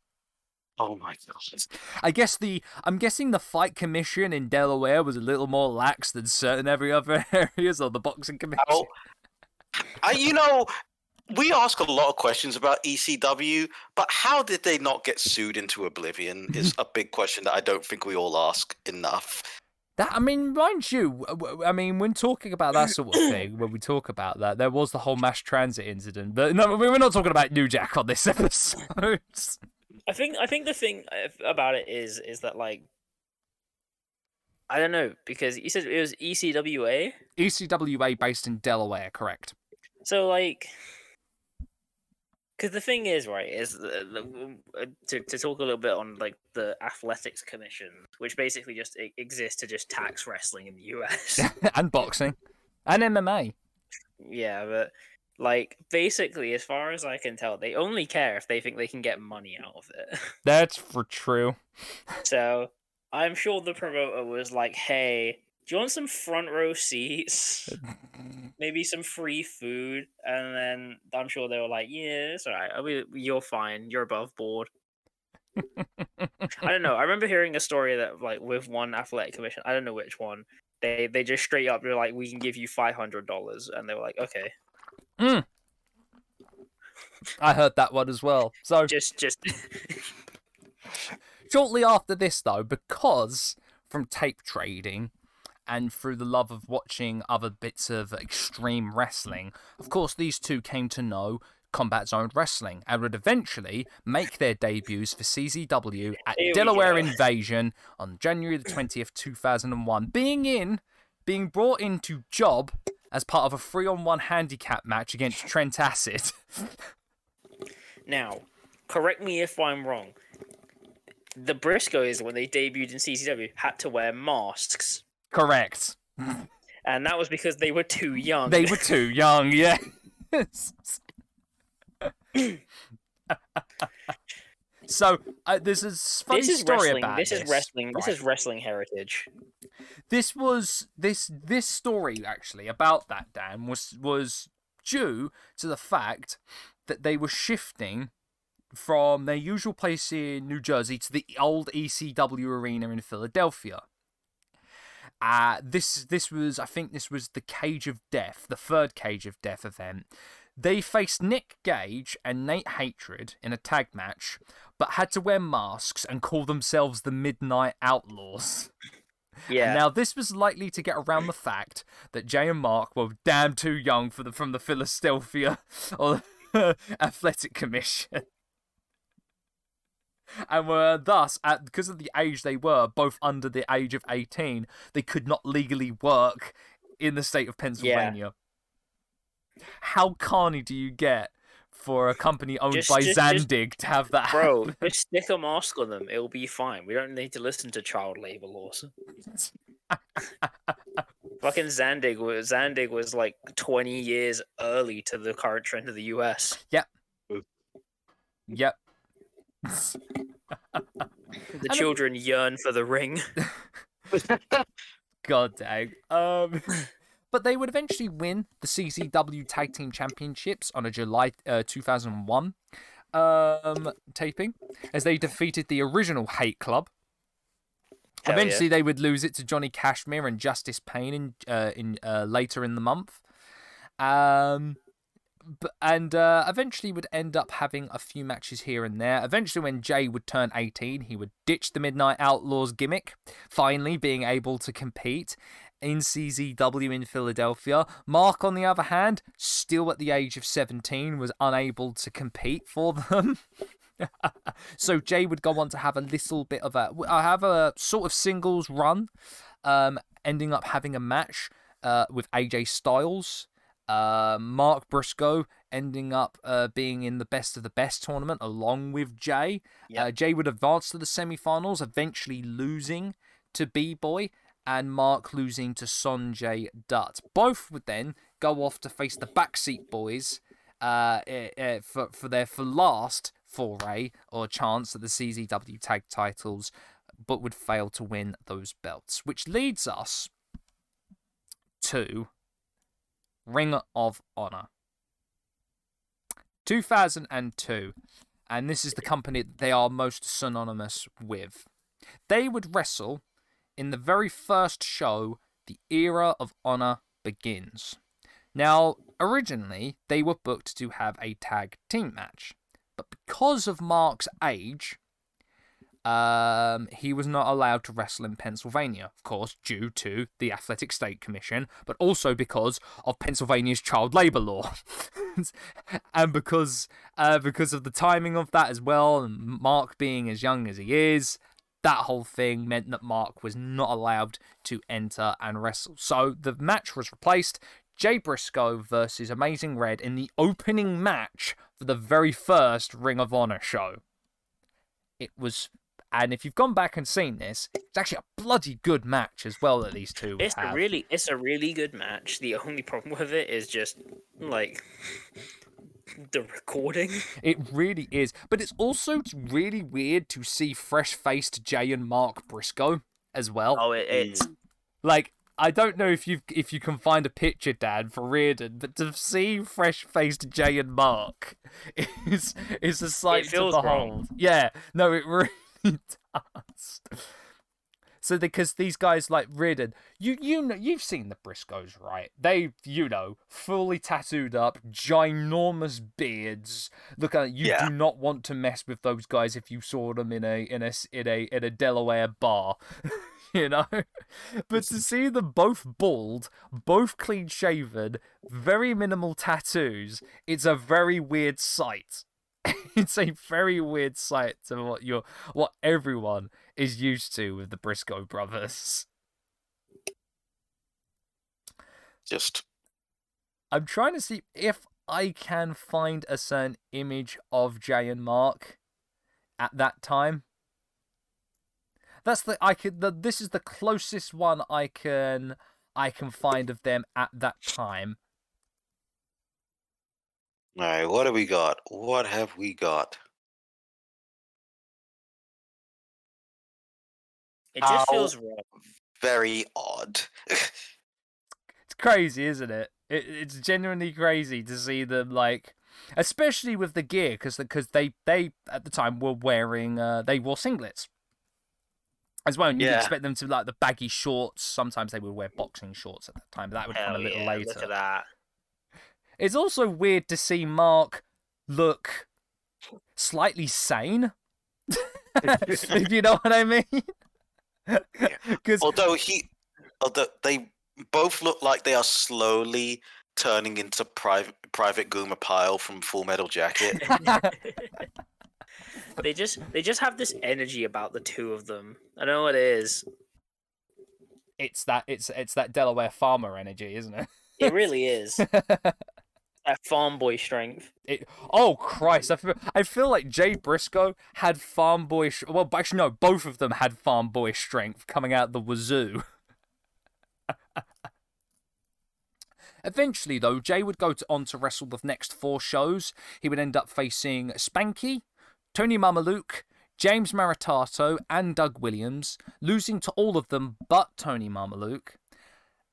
Oh my gosh. I guess the I'm guessing the fight commission in Delaware was a little more lax than certain every other areas or the boxing oh, commission. How, I, you know, we ask a lot of questions about ECW, but how did they not get sued into oblivion? Is a big question that I don't think we all ask enough. That I mean, mind you, I mean, when talking about that sort of thing, when we talk about that, there was the whole mass transit incident. But no, we're not talking about New Jack on this episode. I think I think the thing uh, about it is is that like I don't know because you said it was ECWA, ECWA based in Delaware, correct? so like. Because the thing is, right, is the, the, uh, to to talk a little bit on like the athletics commission, which basically just exists to just tax wrestling in the US. and boxing, and MMA. Yeah, but like basically, as far as I can tell, they only care if they think they can get money out of it. That's for true. so I'm sure the promoter was like, "Hey, do you want some front row seats? Maybe some free food?" And then I'm sure they were like, "Yeah, it's alright. I mean, You're fine. You're above board." I don't know. I remember hearing a story that like with one athletic commission, I don't know which one. They they just straight up were like, "We can give you five hundred dollars," and they were like, "Okay." Mm. I heard that one as well. So just just shortly after this, though, because from tape trading and through the love of watching other bits of extreme wrestling, of course, these two came to know Combat Zone Wrestling and would eventually make their debuts for CZW at Here Delaware. Invasion on January the 20th, 2001, being in, being brought into job as part of a three on one handicap match against Trent Acid. now correct me if I'm wrong. The Briscoes, when they debuted in CZW, had to wear masks, Correct. and that was because they were too young. They were too young, yes. So uh, there's a funny this is story wrestling. about This this. is wrestling. This is wrestling heritage. This was this this story actually about that Dan was was due to the fact that they were shifting from their usual place in New Jersey to the old ECW arena in Philadelphia. Uh, this this was I think this was the Cage of Death, the third Cage of Death event. They faced Nick Gage and Nate Hatred in a tag match, but had to wear masks and call themselves the Midnight Outlaws. Yeah. Now, this was likely to get around the fact that Jay and Mark were damn too young for the from the Philadelphia or Athletic Commission, and were thus, at because of the age they were, both under the age of eighteen, they could not legally work in the state of Pennsylvania. How carny do you get for a company owned Just- by just- just- Zandig to have that. Bro, just stick a mask on them. It'll be fine. We don't need to listen to child labor laws. Fucking Zandig was Zandig was like 20 years early to the current trend of the US. Yep. And the- children yearn for the ring. God dang. Um, but they would eventually win the CZW Tag Team Championships on a July uh, 2001 um, taping as they defeated the original Hate Club. Hell yeah. Eventually, they would lose it to Johnny Kashmere and Justice Pain in uh, in uh, later in the month. Um, and uh, eventually would end up having a few matches here and there. Eventually, when Jay would turn 18, he would ditch the Midnight Outlaws gimmick, finally being able to compete in CZW in Philadelphia. Mark, on the other hand, still at the age of 17, was unable to compete for them. so Jay would go on to have a little bit of a I have a sort of singles run, um, ending up having a match uh, with AJ Styles. Uh, Mark Briscoe ending up uh, being in the best of the best tournament along with Jay. Yep. Uh, Jay would advance to the semi-finals, eventually losing to B Boy and Mark losing to Sonjay Dutt. Both would then go off to face the Backseat Boys uh, eh, for for their for last foray or chance at the CZW tag titles, but would fail to win those belts, which leads us to Ring of Honor. 2002, and this is the company they are most synonymous with. They would wrestle in the very first show, The Era of Honor Begins. Now, originally, they were booked to have a tag team match, but because of Mark's age, um, he was not allowed to wrestle in Pennsylvania, of course, due to the Athletic State Commission, but also because of Pennsylvania's child labor law, and because uh, because of the timing of that as well, and Mark being as young as he is, that whole thing meant that Mark was not allowed to enter and wrestle. So the match was replaced. Jay Briscoe versus Amazing Red in the opening match for the very first Ring of Honor show. It was, and if you've gone back and seen this, it's actually a bloody good match as well that these two It's have. a really it's a really good match. The only problem with it is just like the recording. It really is. But it's also really weird to see fresh faced Jay and Mark Briscoe as well. Oh, it, it's mm. Like, I don't know if you if you can find a picture, Dad, for Reardon, but to see fresh faced Jay and Mark is is a sight to feels behold. wrong. Yeah, no, it really does. So because these guys like Reardon, you you know you've seen the Briscoes, right? They you know fully tattooed up, ginormous beards. Look at you Yeah. do not want to mess with those guys if you saw them in a in a in a in a Delaware bar. you know, but to see them both bald, both clean shaven, very minimal tattoos, it's a very weird sight. it's a very weird sight to what you're what everyone is used to with the Briscoe brothers. Just I'm trying to see if I can find a certain image of Jay and Mark at that time. That's the I could the this is the closest one I can I can find of them at that time. all right. What have we got? What have we got? It just Ow. feels wrong. Very odd. It's crazy, isn't it? it it's genuinely crazy to see them like, especially with the gear, because because they they at the time were wearing uh they wore singlets as well. And you'd Yeah. expect them to like the baggy shorts. Sometimes they would wear boxing shorts at that time, but that would come a little yeah, later. Look at that. It's also weird to see Mark look slightly sane. if you know what I mean. Because although he, although they both look like they are slowly turning into private Private Gomer Pyle from Full Metal Jacket. they just they just have this energy about the two of them. I know what it is. it's that it's it's that Delaware farmer energy, isn't it? It really is. That farm boy strength. It, oh Christ! I feel, I feel like Jay Briscoe had farm boy. Sh- well, actually, no, both of them had farm boy strength coming out the wazoo. Eventually, though, Jay would go to, on to wrestle the next four shows. He would end up facing Spanky, Tony Mamaluke, James Maritato, and Doug Williams, losing to all of them but Tony Mamaluke.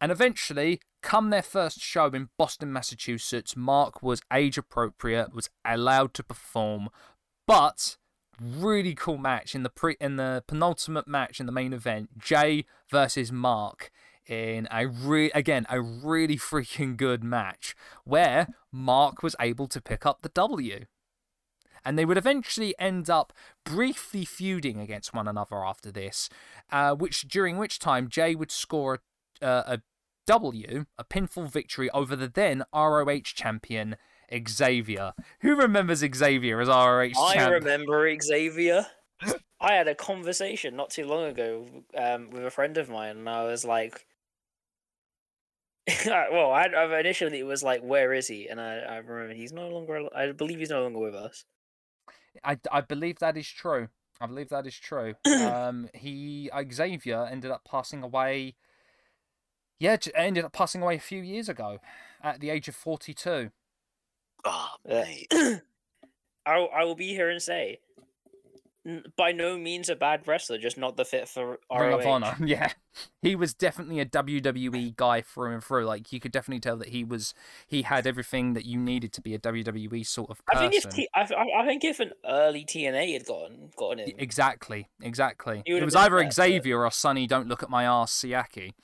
And eventually, come their first show in Boston, Massachusetts, Mark was age appropriate, was allowed to perform, but really cool match in the pre in the penultimate match in the main event, Jay versus Mark in a re- again a really freaking good match where Mark was able to pick up the W. And they would eventually end up briefly feuding against one another after this, uh, which during which time Jay would score a, uh, a W, a pinfall victory over the then ROH champion Xavier. Who remembers Xavier as ROH I champ? remember Xavier. I had a conversation not too long ago um, with a friend of mine, and I was like, "Well, I, I initially it was like, where is he?" And I, I remember he's no longer. I believe he's no longer with us. I, I believe that is true. I believe that is true. um, he Xavier ended up passing away. Yeah, ended up passing away a few years ago, at the age of forty-two. Oh, mate. I I will be here and say, n- by no means a bad wrestler, just not the fit for Ring of Honor. Yeah, he was definitely a WWE guy through and through. Like you could definitely tell that he was. He had everything that you needed to be a WWE sort of I think if T- I, I I think if an early TNA had gotten gotten in, Exactly, exactly. It was either better. Xavier or Sonny. Don't look at my ass, Siaki.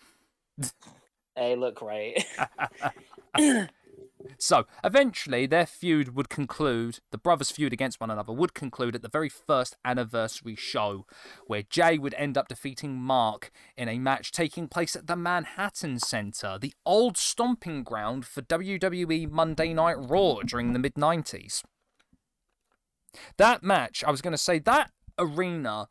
Hey, look great. So eventually, their feud would conclude. The brothers' feud against one another would conclude at the very first anniversary show, where Jay would end up defeating Mark in a match taking place at the Manhattan Center, the old stomping ground for WWE Monday Night Raw during the mid '90s. That match, I was going to say, that arena,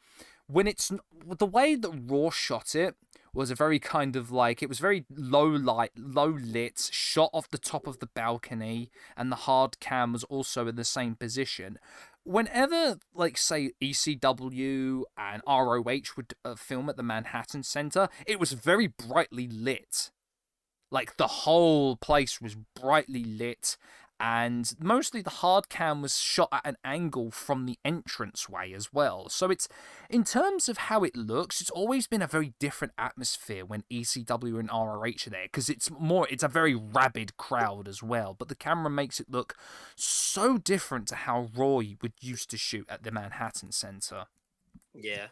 when it's the way that Raw shot it was a very kind of like it was very low light, low lit, shot off the top of the balcony, and the hard cam was also in the same position. Whenever, like, say, ECW and ROH would uh, film at the Manhattan Center, it was very brightly lit. Like, the whole place was brightly lit, and mostly the hard cam was shot at an angle from the entranceway as well. So it's in terms of how it looks, it's always been a very different atmosphere when ECW and ROH are there because it's more it's a very rabid crowd as well. But the camera makes it look so different to how Raw would used to shoot at the Manhattan Center. yeah.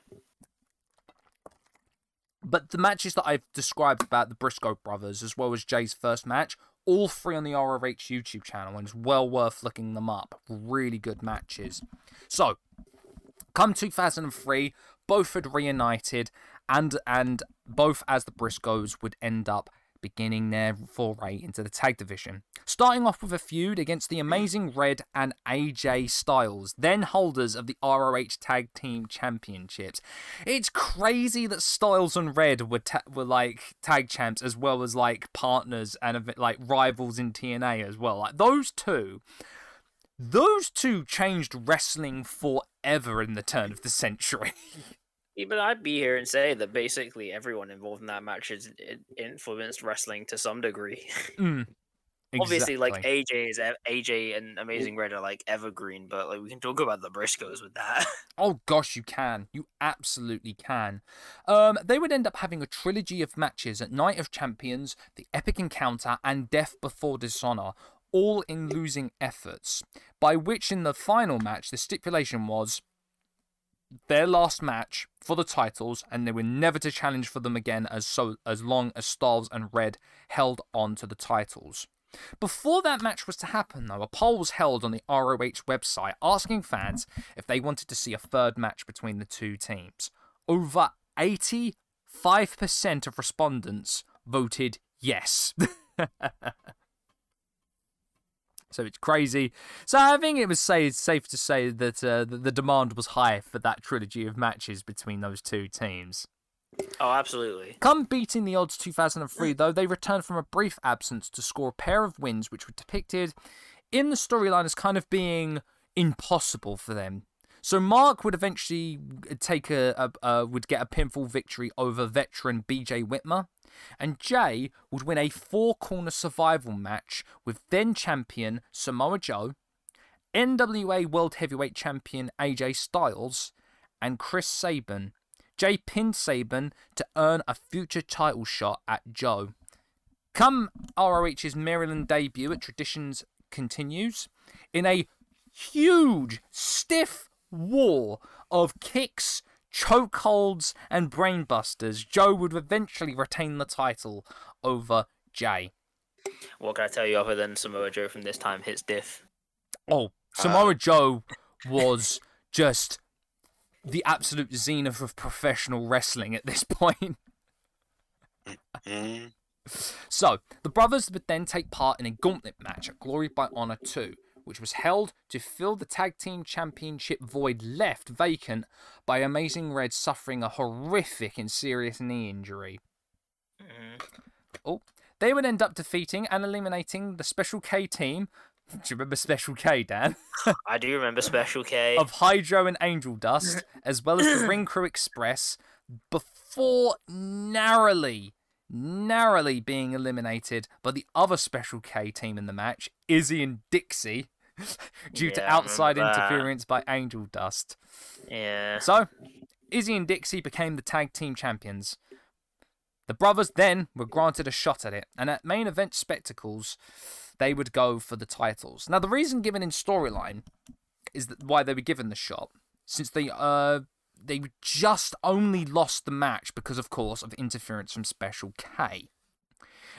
But the matches that I've described about the Briscoe brothers, as well as Jay's first match, all three on the ROH YouTube channel, and it's well worth looking them up. Really good matches. So, come 2003, both had reunited, and and both as the Briscoes would end up beginning their foray into the tag division. Starting off with a feud against the Amazing Red and AJ Styles, then holders of the ROH Tag Team Championships. It's crazy that Styles and Red were ta- were like tag champs as well as like partners and like rivals in TNA as well. Like those two, those two changed wrestling forever in the turn of the century. Yeah, but I'd be here and say that basically everyone involved in that match has influenced wrestling to some degree. Mm, Obviously, like. AJ is AJ and Amazing Red are like evergreen, but like we can talk about the Briscoes with that. Oh gosh, you can. You absolutely can. Um, they would end up having a trilogy of matches at Night of Champions, The Epic Encounter, and Death Before Dishonor, all in losing efforts. By which, in the final match, the stipulation was their last match for the titles, and they were never to challenge for them again as so as long as Styles and Red held on to the titles. Before that match was to happen, though, a poll was held on the ROH website asking fans if they wanted to see a third match between the two teams. Over 85% of respondents voted yes. so it's crazy. So I think it was say, safe to say that uh, the, the demand was high for that trilogy of matches between those two teams. Oh, absolutely. Come beating the odds 2003, though, they returned from a brief absence to score a pair of wins, which were depicted in the storyline as kind of being impossible for them. So Mark would eventually take a, a, would get a pinfall victory over veteran BJ Whitmer, and Jay would win a four corner survival match with then champion Samoa Joe, NWA World Heavyweight Champion AJ Styles, and Chris Sabin. Jay pinned Sabin to earn a future title shot at Joe. Come ROH's Maryland debut at Traditions continues in a huge, stiff war of kicks, chokeholds, and brainbusters. Joe would eventually retain the title over Jay. What can I tell you other than Samoa Joe from this time hits diff? Oh, Samoa Joe was just the absolute zenith of professional wrestling at this point. Mm. So, the brothers would then take part in a gauntlet match at Glory by Honor 2, which was held to fill the tag team championship void left vacant by Amazing Red suffering a horrific and serious knee injury. Mhm. Oh, they would end up defeating and eliminating the Special K team. Do you remember Special K, Dan? I do remember Special K. of Hydro and Angel Dust, as well as the Ring Crew Express, before narrowly, narrowly being eliminated by the other Special K team in the match, Izzy and Dixie, due to Yeah, I outside interference by Angel Dust. Yeah. So, Izzy and Dixie became the tag team champions. The brothers then were granted a shot at it, and at main event spectacles, they would go for the titles. Now, the reason given in storyline is that why they were given the shot, since they uh they just only lost the match because, of course, of interference from Special K,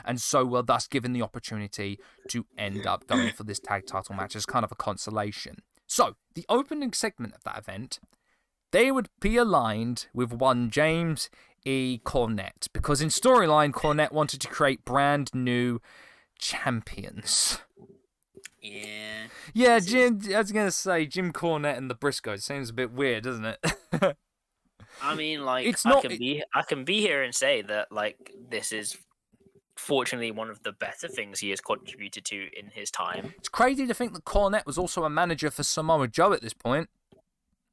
and so were thus given the opportunity to end up going for this tag title match as kind of a consolation. So, the opening segment of that event they would be aligned with one James E. Cornette because in storyline, Cornette wanted to create brand new champions. Yeah. Yeah, Jim. I was gonna say Jim Cornette and the Briscoes seems a bit weird, doesn't it? I mean, like, It's I not- can be, I can be here and say that, like, this is fortunately one of the better things he has contributed to in his time. it's crazy to think that Cornette was also a manager for Samoa Joe at this point.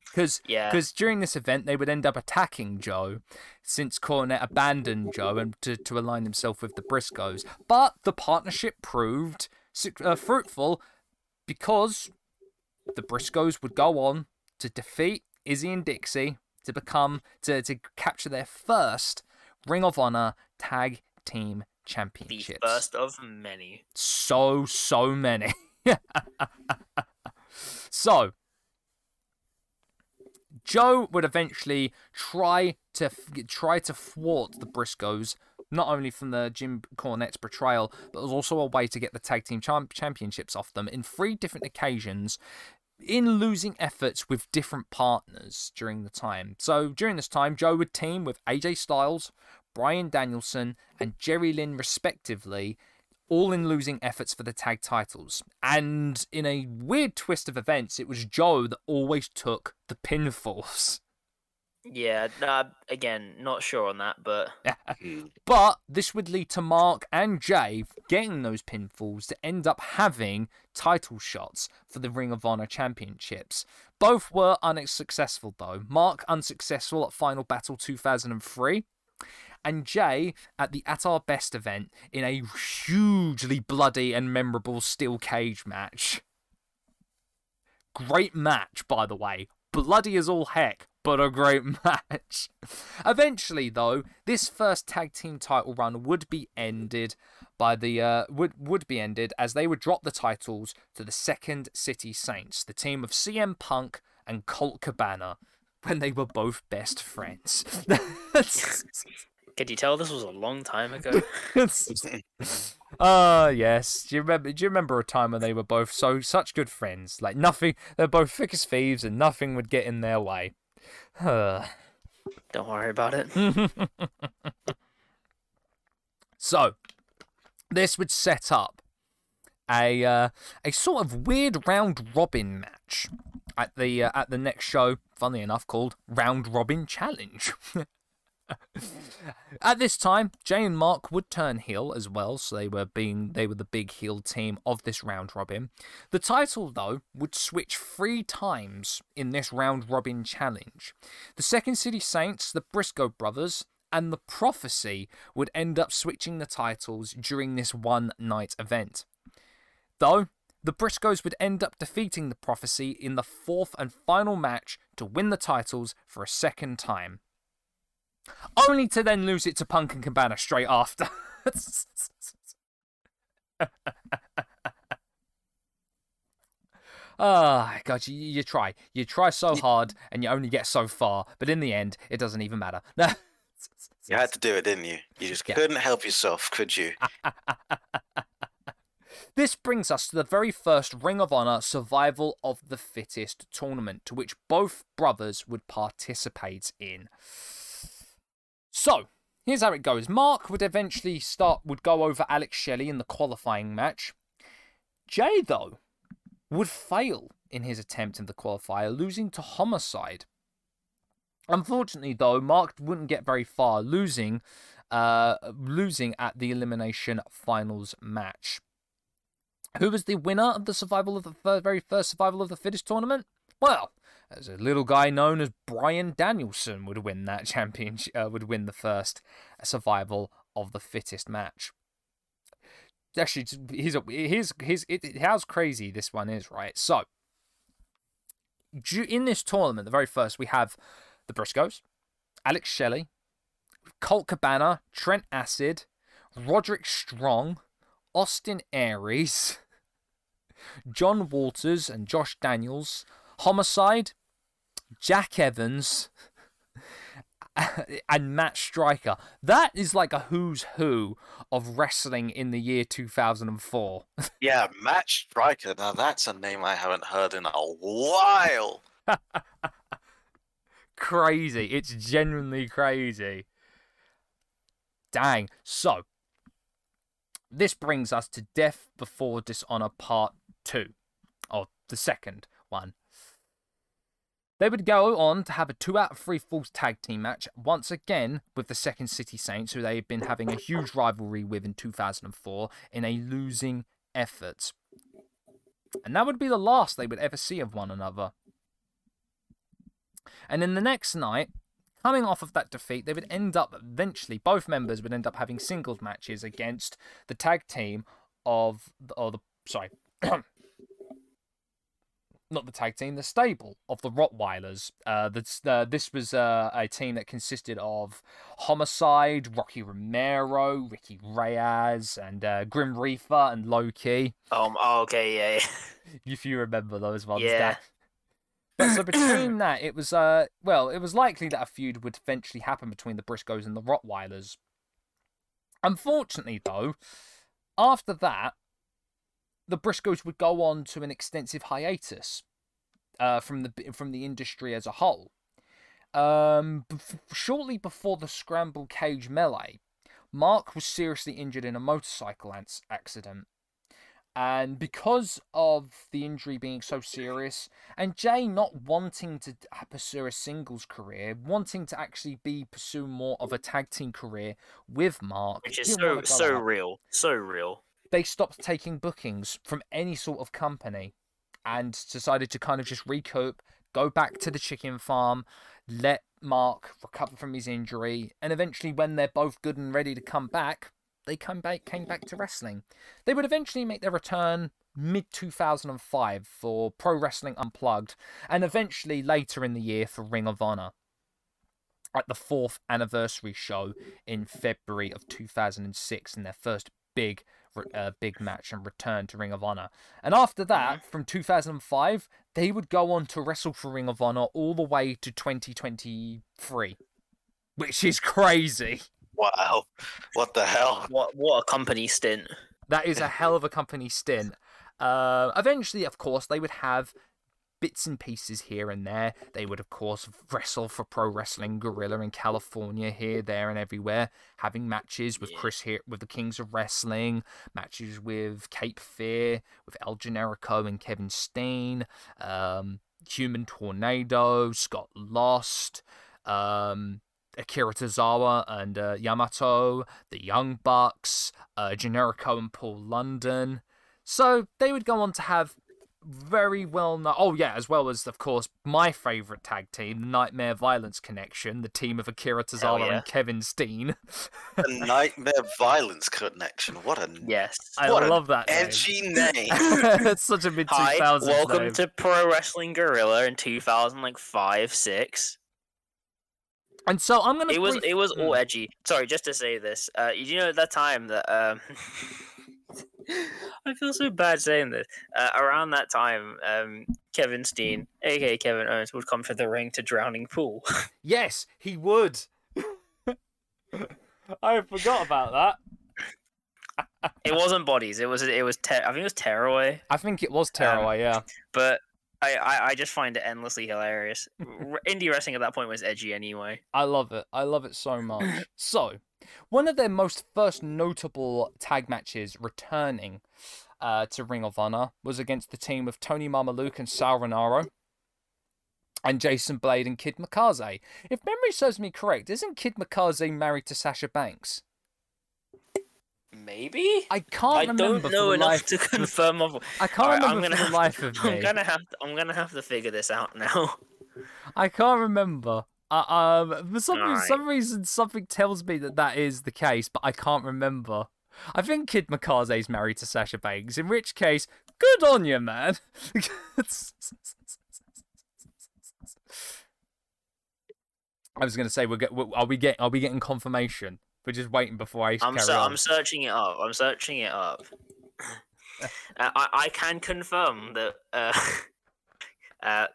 Because Yeah. during this event they would end up attacking Joe, since Cornette abandoned Joe and to, to align himself with the Briscoes. But the partnership proved uh, fruitful because the Briscoes would go on to defeat Izzy and Dixie to become to, to capture their first Ring of Honor tag team The championships. first of many. So so many. so Joe would eventually try to try to thwart the Briscoes, not only from the Jim Cornette's betrayal, but was also a way to get the tag team champ- championships off them in three different occasions. In losing efforts with different partners during the time. So during this time, Joe would team with AJ Styles, Bryan Danielson, and Jerry Lynn, respectively, all in losing efforts for the tag titles. And in a weird twist of events, it was Joe that always took the pinfalls. Yeah. Nah, again, not sure on that, but. But this would lead to Mark and Jay getting those pinfalls to end up having title shots for the Ring of Honor Championships. Both were unsuccessful though. Mark unsuccessful at Final Battle 2003. And Jay at the At Our Best event in a hugely bloody and memorable steel cage match. Great match, by the way. Bloody as all heck, but a great match. Eventually, though, this first tag team title run would be ended by the uh, would would be ended as they would drop the titles to the Second City Saints, the team of CM Punk and Colt Cabana, when they were both best friends. could you tell this was a long time ago? Ah, yes. Do you remember? Do you remember a time when they were both so such good friends? Like nothing. They're both thick as thieves, and nothing would get in their way. Don't worry about it. So, this would set up a uh, a sort of weird round robin match at the uh, at the next show. Funnily enough, called Round Robin Challenge. At this time, Jay and Mark would turn heel as well, so they were being they were the big heel team of this round robin. The title though would switch three times in this round robin challenge. The Second City Saints, the Briscoe brothers, and the Prophecy would end up switching the titles during this one night event. Though the Briscoes would end up defeating the Prophecy in the fourth and final match to win the titles for a second time only to then lose it to Punk and Cabana straight after. Ah, oh, God, you, you try. You try so hard and you only get so far, but in the end, it doesn't even matter. you had to do it, didn't you? You just yeah. couldn't help yourself, could you? this brings us to the very first Ring of Honor Survival of the Fittest tournament, to which both brothers would participate in. So, here's how it goes. Mark would eventually start, would go over Alex Shelley in the qualifying match. Jay, though, would fail in his attempt in the qualifier, losing to Homicide. Unfortunately, though, Mark wouldn't get very far, losing, uh, losing at the elimination finals match. Who was the winner of the survival of the very first survival of the fittest tournament? Well, as a little guy known as Bryan Danielson would win that championship, uh, would win the first survival of the fittest match. Actually, here's, here's, here's it, crazy this one is, right? So, in this tournament, the very first, we have the Briscoes, Alex Shelley, Colt Cabana, Trent Acid, Roderick Strong, Austin Aries, John Walters, and Josh Daniels, Homicide, Jack Evans, and Matt Striker. That is like a who's who of wrestling in the year 2004. yeah, Matt Striker. Now that's a name I haven't heard in a while. crazy. It's genuinely crazy. Dang. So, this brings us to Death Before Dishonor Part 2, or the second one. They would go on to have a two out of three falls tag team match once again with the Second City Saints, who they had been having a huge rivalry with in 2004 in a losing effort. And that would be the last they would ever see of one another. And in the next night, coming off of that defeat, they would end up eventually, both members would end up having singles matches against the tag team of, or the, sorry, not the tag team, the stable of the Rottweilers. Uh, that's, uh, this was uh, a team that consisted of Homicide, Rocky Romero, Ricky Reyes, and uh, Grim Reaper and Low Ki. Um, oh, okay, yeah, yeah. if you remember those ones. Yeah. But so between that, it was uh well, it was likely that a feud would eventually happen between the Briscoes and the Rottweilers. Unfortunately, though, after that, the Briscoes would go on to an extensive hiatus uh, from the from the industry as a whole. Um, shortly before the scramble cage melee, Mark was seriously injured in a motorcycle accident. And because of the injury being so serious, and Jay not wanting to pursue a singles career, wanting to actually be pursue more of a tag team career with Mark, which is so so real, so real they stopped taking bookings from any sort of company and decided to kind of just recoup, go back to the chicken farm, let Mark recover from his injury, and eventually, when they're both good and ready to come back, they come back came back to wrestling. They would eventually make their return mid 2005 for Pro Wrestling Unplugged, and eventually later in the year for Ring of Honor. At the fourth anniversary show in February of 2006, in their first big uh, big match and return to Ring of Honor. And after that, mm-hmm. from 2005, they would go on to wrestle for Ring of Honor all the way to 2023, which is crazy. Wow. What the hell? What what a company stint. That is a hell of a company stint. Uh, eventually, of course, they would have bits and pieces here and there. They would, of course, wrestle for Pro Wrestling Guerrilla in California, here, there, and everywhere, having matches with Chris Hero, with the Kings of Wrestling, matches with Cape Fear, with El Generico and Kevin Steen, um, Human Tornado, Scott Lost, um, Akira Tozawa and uh, Yamato, the Young Bucks, uh, Generico and Paul London. So they would go on to have very well known. Oh yeah, as well as of course my favorite tag team, the Nightmare Violence Connection, the team of Akira Tozawa yeah. and Kevin Steen. The Nightmare Violence Connection. What a Yes. I love that edgy name. it's such a mid two Hi, welcome name. to Pro Wrestling Guerrilla in 2000, like five, six. And so I'm gonna. It was brief- it was all Hmm. edgy. Sorry, just to say this. Uh, you know at that time that um, I feel so bad saying this. Uh, around that time, um, Kevin Steen, aka Kevin Owens, would come to the ring to Drowning Pool. Yes, he would. I forgot about that. it wasn't bodies. It was it was ter- I think it was Tearaway. I think it was Tearaway, yeah. but I, I, I just find it endlessly hilarious. Indie wrestling at that point was edgy anyway. I love it. I love it so much. so, one of their most first notable tag matches returning uh, to Ring of Honor was against the team of Tony Mamaluke and Sal Rinauro. And Jason Blade and Kid Mikaze. If memory serves me correct, isn't Kid Mikaze married to Sasha Banks? Maybe I can't I remember don't know enough to confirm. Of... I can't Alright, I'm remember gonna for the life of I'm gonna have to, I'm gonna have to figure this out now. I can't remember. Uh, um, for some, Alright. some reason, something tells me that that is the case, but I can't remember. I think Kid Mikaze's married to Sasha Banks, in which case, good on you, man. I was going to say, we're get, are we get, are we getting confirmation? We're just waiting before I I'm carry ser- on. I'm searching it up. I'm searching it up. uh, I I can confirm that uh, uh,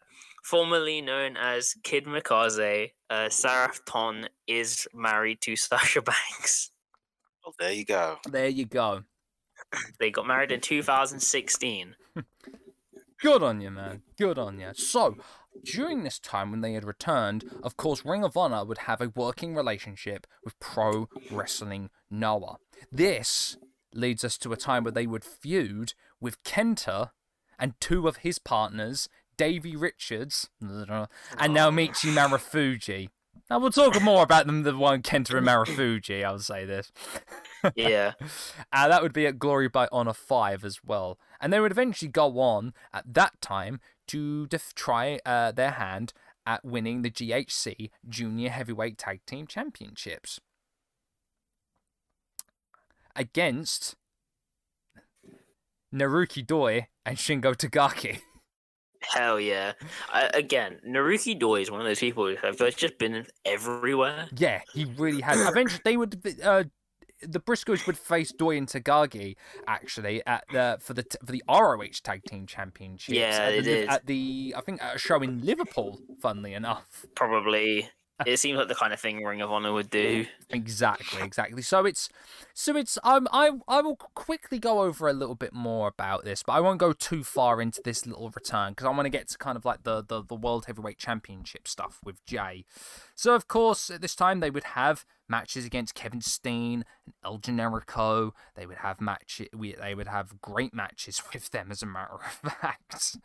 formerly known as Kid Mikaze, uh, Sarah Ton is married to Sasha Banks. Well, there you go. There you go. They got married in 2016. Good on you, man. Good on you. So, during this time when they had returned, of course, Ring of Honor would have a working relationship with Pro Wrestling Noah. This leads us to a time where they would feud with Kenta and two of his partners, Davey Richards and Naomichi Marufuji. Now we'll talk more about them than one Kenta and Marufuji, I'll say this. Yeah. Uh, that would be at Glory by Honor 5 as well. And they would eventually go on at that time to def- try uh, their hand at winning the GHC Junior Heavyweight Tag Team Championships against Naruki Doi and Shingo Takagi. Hell yeah. I, again, Naruki Doi is one of those people who have just been everywhere. Yeah, he really has. Eventually, they would. Uh, the Briscoes would face Doi and Takagi actually at the for the for the ROH Tag Team Championships. Yeah, at the, did. At the I think at a show in Liverpool. Funnily enough. Probably. It seems like the kind of thing Ring of Honor would do. Exactly, exactly. So it's, so it's. Um, I I will quickly go over a little bit more about this, but I won't go too far into this little return because I want to get to kind of like the, the the World Heavyweight Championship stuff with Jay. So of course, at this time they would have matches against Kevin Steen and El Generico. They would have match. We they would have great matches with them, as a matter of fact.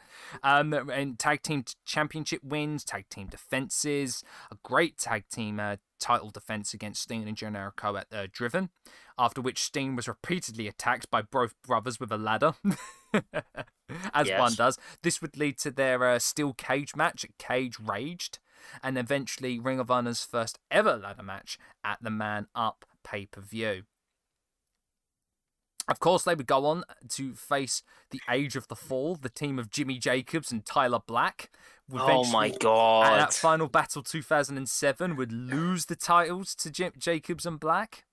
Um, and tag team championship wins, tag team defenses, a great tag team uh, title defense against Steen and Generico at uh, Driven, after which Steen was repeatedly attacked by both brothers with a ladder. As one does. This would lead to their uh, steel cage match at Cage Raged, and eventually Ring of Honor's first ever ladder match at the Man Up pay per view. Of course, they would go on to face the Age of the Fall, the team of Jimmy Jacobs and Tyler Black. Oh my eventually- At god. that final battle 2007 would lose the titles to Jim- Jacobs and Black.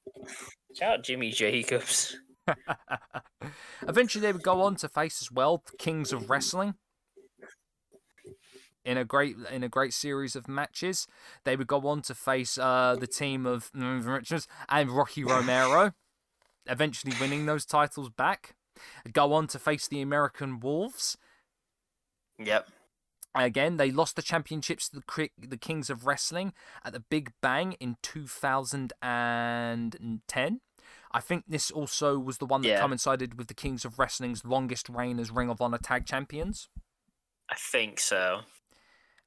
Shout out Jimmy Jacobs. Eventually, they would go on to face as well the Kings of Wrestling. In a great in a great series of matches, they would go on to face uh, the team of Richards and Rocky Romero, eventually winning those titles back. Go on to face the American Wolves. Yep. Again, they lost the championships to the the Kings of Wrestling at the Big Bang in 2010. I think this also was the one that Yeah. coincided with the Kings of Wrestling's longest reign as Ring of Honor Tag Champions. I think so.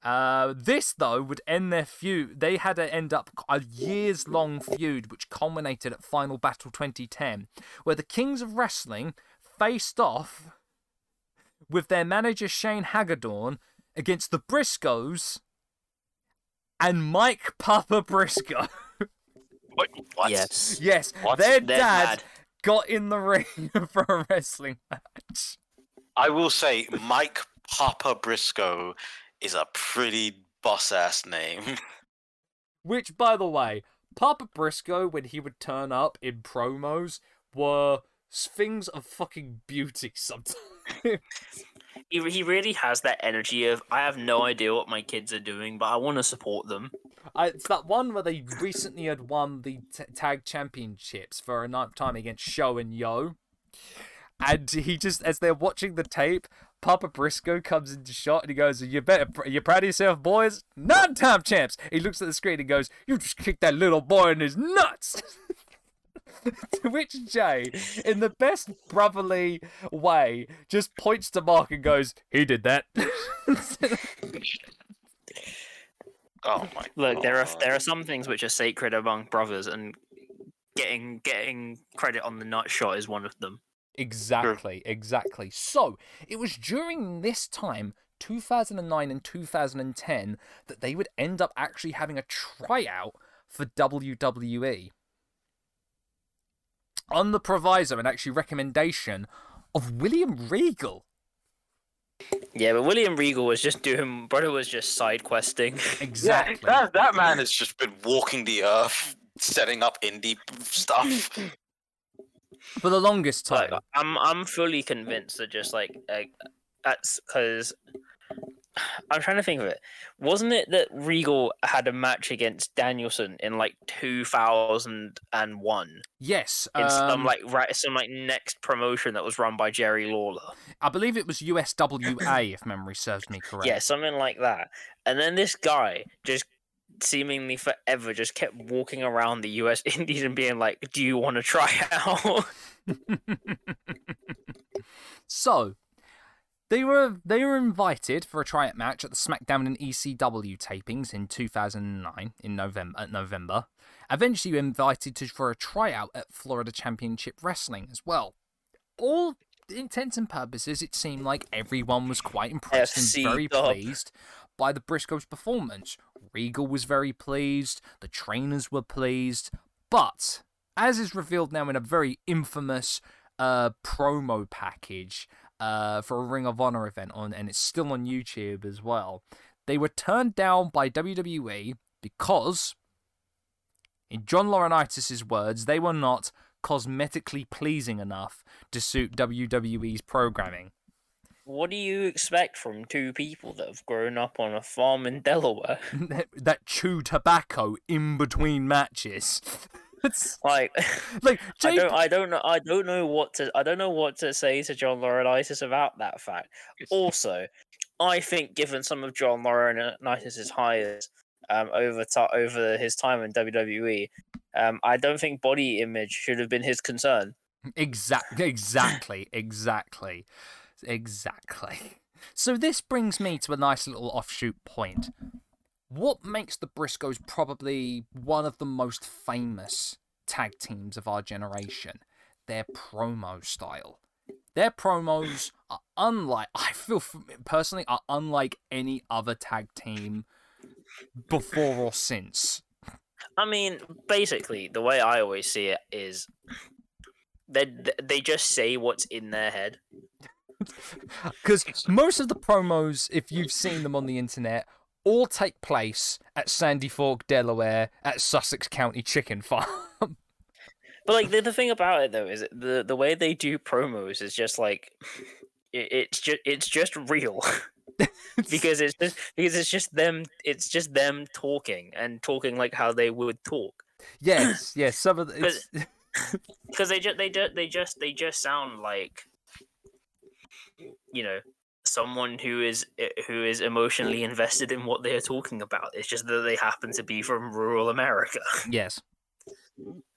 Uh, this though would end their feud. They had to end up a years long feud, which culminated at Final Battle 2010, where the Kings of Wrestling faced off with their manager Shane Hagadorn against the Briscoes and Mike Papa Briscoe. What? what? Yes. yes, What? their They're dad got in the ring for a wrestling match. I will say Mike Papa Briscoe is a pretty boss ass name. Which, by the way, Papa Briscoe, when he would turn up in promos, were s- things of fucking beauty sometimes. He, he really has that energy of I have no idea what my kids are doing, but I want to support them. It's that one where they recently had won the t- tag championships for a ninth time against Sho and Yoh. And he just, as they're watching the tape, Papa Briscoe comes into shot and he goes, "You better, you proud of yourself, boys? Nine time champs." He looks at the screen and goes, "You just kicked that little boy in his nuts." to which Jay, in the best brotherly way, just points to Mark and goes, "He did that." Oh my Look, there are there are some things which are sacred among brothers, and getting getting credit on the nut shot is one of them. Exactly, exactly. So it was during this time, 2009 and 2010, that they would end up actually having a tryout for WWE. On the proviso and actually recommendation of William Regal. Yeah, but William Regal was just doing. Brother was just side questing. Exactly. Yeah, that, that man has just been walking the earth, setting up indie stuff. For the longest time. Like, I'm I'm fully convinced that just like uh, that's because I'm trying to think of it. Wasn't it that Regal had a match against Danielson in like 2001 yes. in some um, like right some like next promotion that was run by Jerry Lawler? I believe it was USWA, if memory serves me correct. Yeah, something like that. And then this guy just seemingly forever just kept walking around the US Indies and being like, "Do you want to try out?" So, they were they were invited for a tryout match at the SmackDown and ECW tapings in 2009 in November. At November, eventually invited to for a tryout at Florida Championship Wrestling as well. All intents and purposes, it seemed like everyone was quite impressed FC and very dub. pleased by the Briscoes' performance. Regal was very pleased. The trainers were pleased, but as is revealed now in a very infamous uh, promo package uh, for a Ring of Honor event on, and it's still on YouTube as well. They were turned down by WWE because, in John Laurinaitis' words, they were not cosmetically pleasing enough to suit WWE's programming. what do you expect from two people that have grown up on a farm in Delaware? that chew tobacco in between matches. It's Like, like I don't, I don't know, I don't know what to, I don't know what to say to John Laurinaitis about that fact. Also, I think given some of John Laurinaitis' hires um, over ti over his time in WWE, um, I don't think body image should have been his concern. Exactly, exactly, exactly, exactly. So this brings me to a nice little offshoot point. What makes the Briscoes probably one of the most famous tag teams of our generation? Their promo style. Their promos are unlike, I feel personally, are unlike any other tag team before or since. I mean, basically, the way I always see it is they they just say what's in their head. Because most of the promos, if you've seen them on the internet, all take place at Sandy Fork, Delaware, at Sussex County Chicken Farm. But like the, the thing about it though is the the way they do promos is just like it, it's just it's just real because it's just because it's just them it's just them talking and talking like how they would talk yes, yes, some of the, because they just they just they just they just sound like you know someone who is eh, who is emotionally invested in what they are talking about it's just that they happen to be from rural america yes,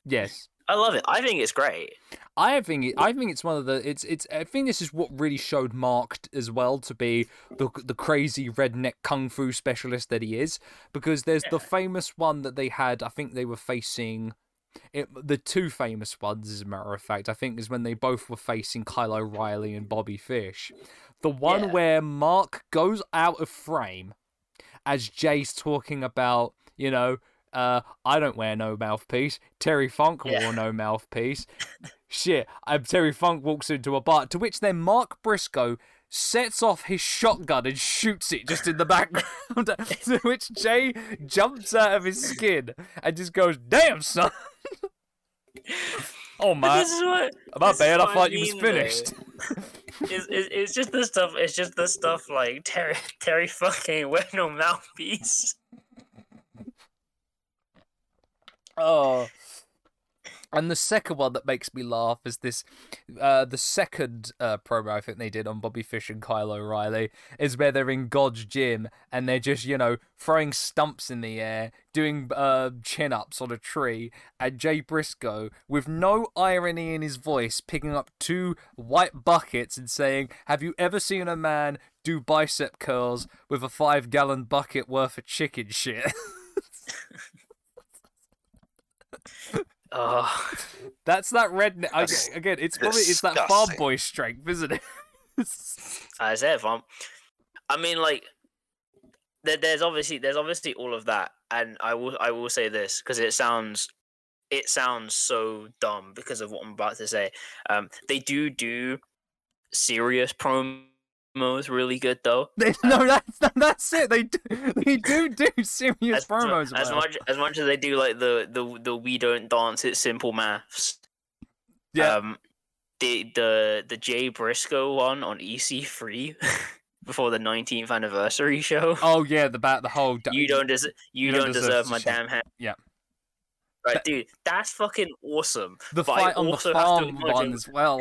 yes. I love it. I think it's great. I think it, I think it's one of the it's it's I think this is what really showed Mark as well to be the the crazy redneck kung fu specialist that he is because there's the famous one that they had I think they were facing it, the two famous ones as a matter of fact I think is when they both were facing Kyle O'Reilly and Bobby Fish the one Yeah. where Mark goes out of frame as Jay's talking about you know uh, I don't wear no mouthpiece. Terry Funk Yeah. wore no mouthpiece. Shit, um, Terry Funk walks into a bar, to which then Mark Briscoe sets off his shotgun and shoots it just in the background, to which Jay jumps out of his skin and just goes, "Damn son." oh But my, this is what. is bad. I thought you was finished. It's, it's, it's just the stuff. It's just the stuff like Terry Terry fucking wear no mouthpiece. Oh. And the second one that makes me laugh is this uh the second uh promo I think they did on Bobby Fish and Kyle O'Reilly is where they're in God's gym and they're just, you know, throwing stumps in the air, doing uh chin ups on a tree, and Jay Briscoe, with no irony in his voice, picking up two white buckets and saying, Have you ever seen a man do bicep curls with a five gallon bucket worth of chicken shit? Oh, That's that redneck. I- That's Again, it's probably it's that farm boy strength, isn't it? I said, fam. I mean, like, there, there's obviously there's obviously all of that, and I will I will say this because it sounds it sounds so dumb because of what I'm about to say. Um, they do do serious promos really good though. They- no, that's that's it. They do, they do do serious As, promos. as much as much as they do like the the the we don't dance it's simple maths. yeah, Um, the the the Jay Briscoe one on EC3 before the 19th anniversary show. oh yeah, the bat, the whole. you don't deserve you, don't, deserve, my shit. damn hand. Yeah. Right, That- dude, that's fucking awesome. the but fight on the also have to farm one as well.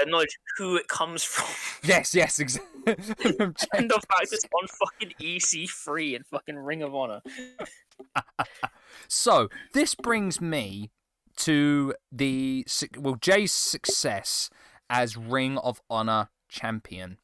Acknowledge who it comes from. yes, yes, exactly. and the fact it's on fucking EC3 and fucking Ring of Honor. So this brings me to the well Jay's success as Ring of Honor champion,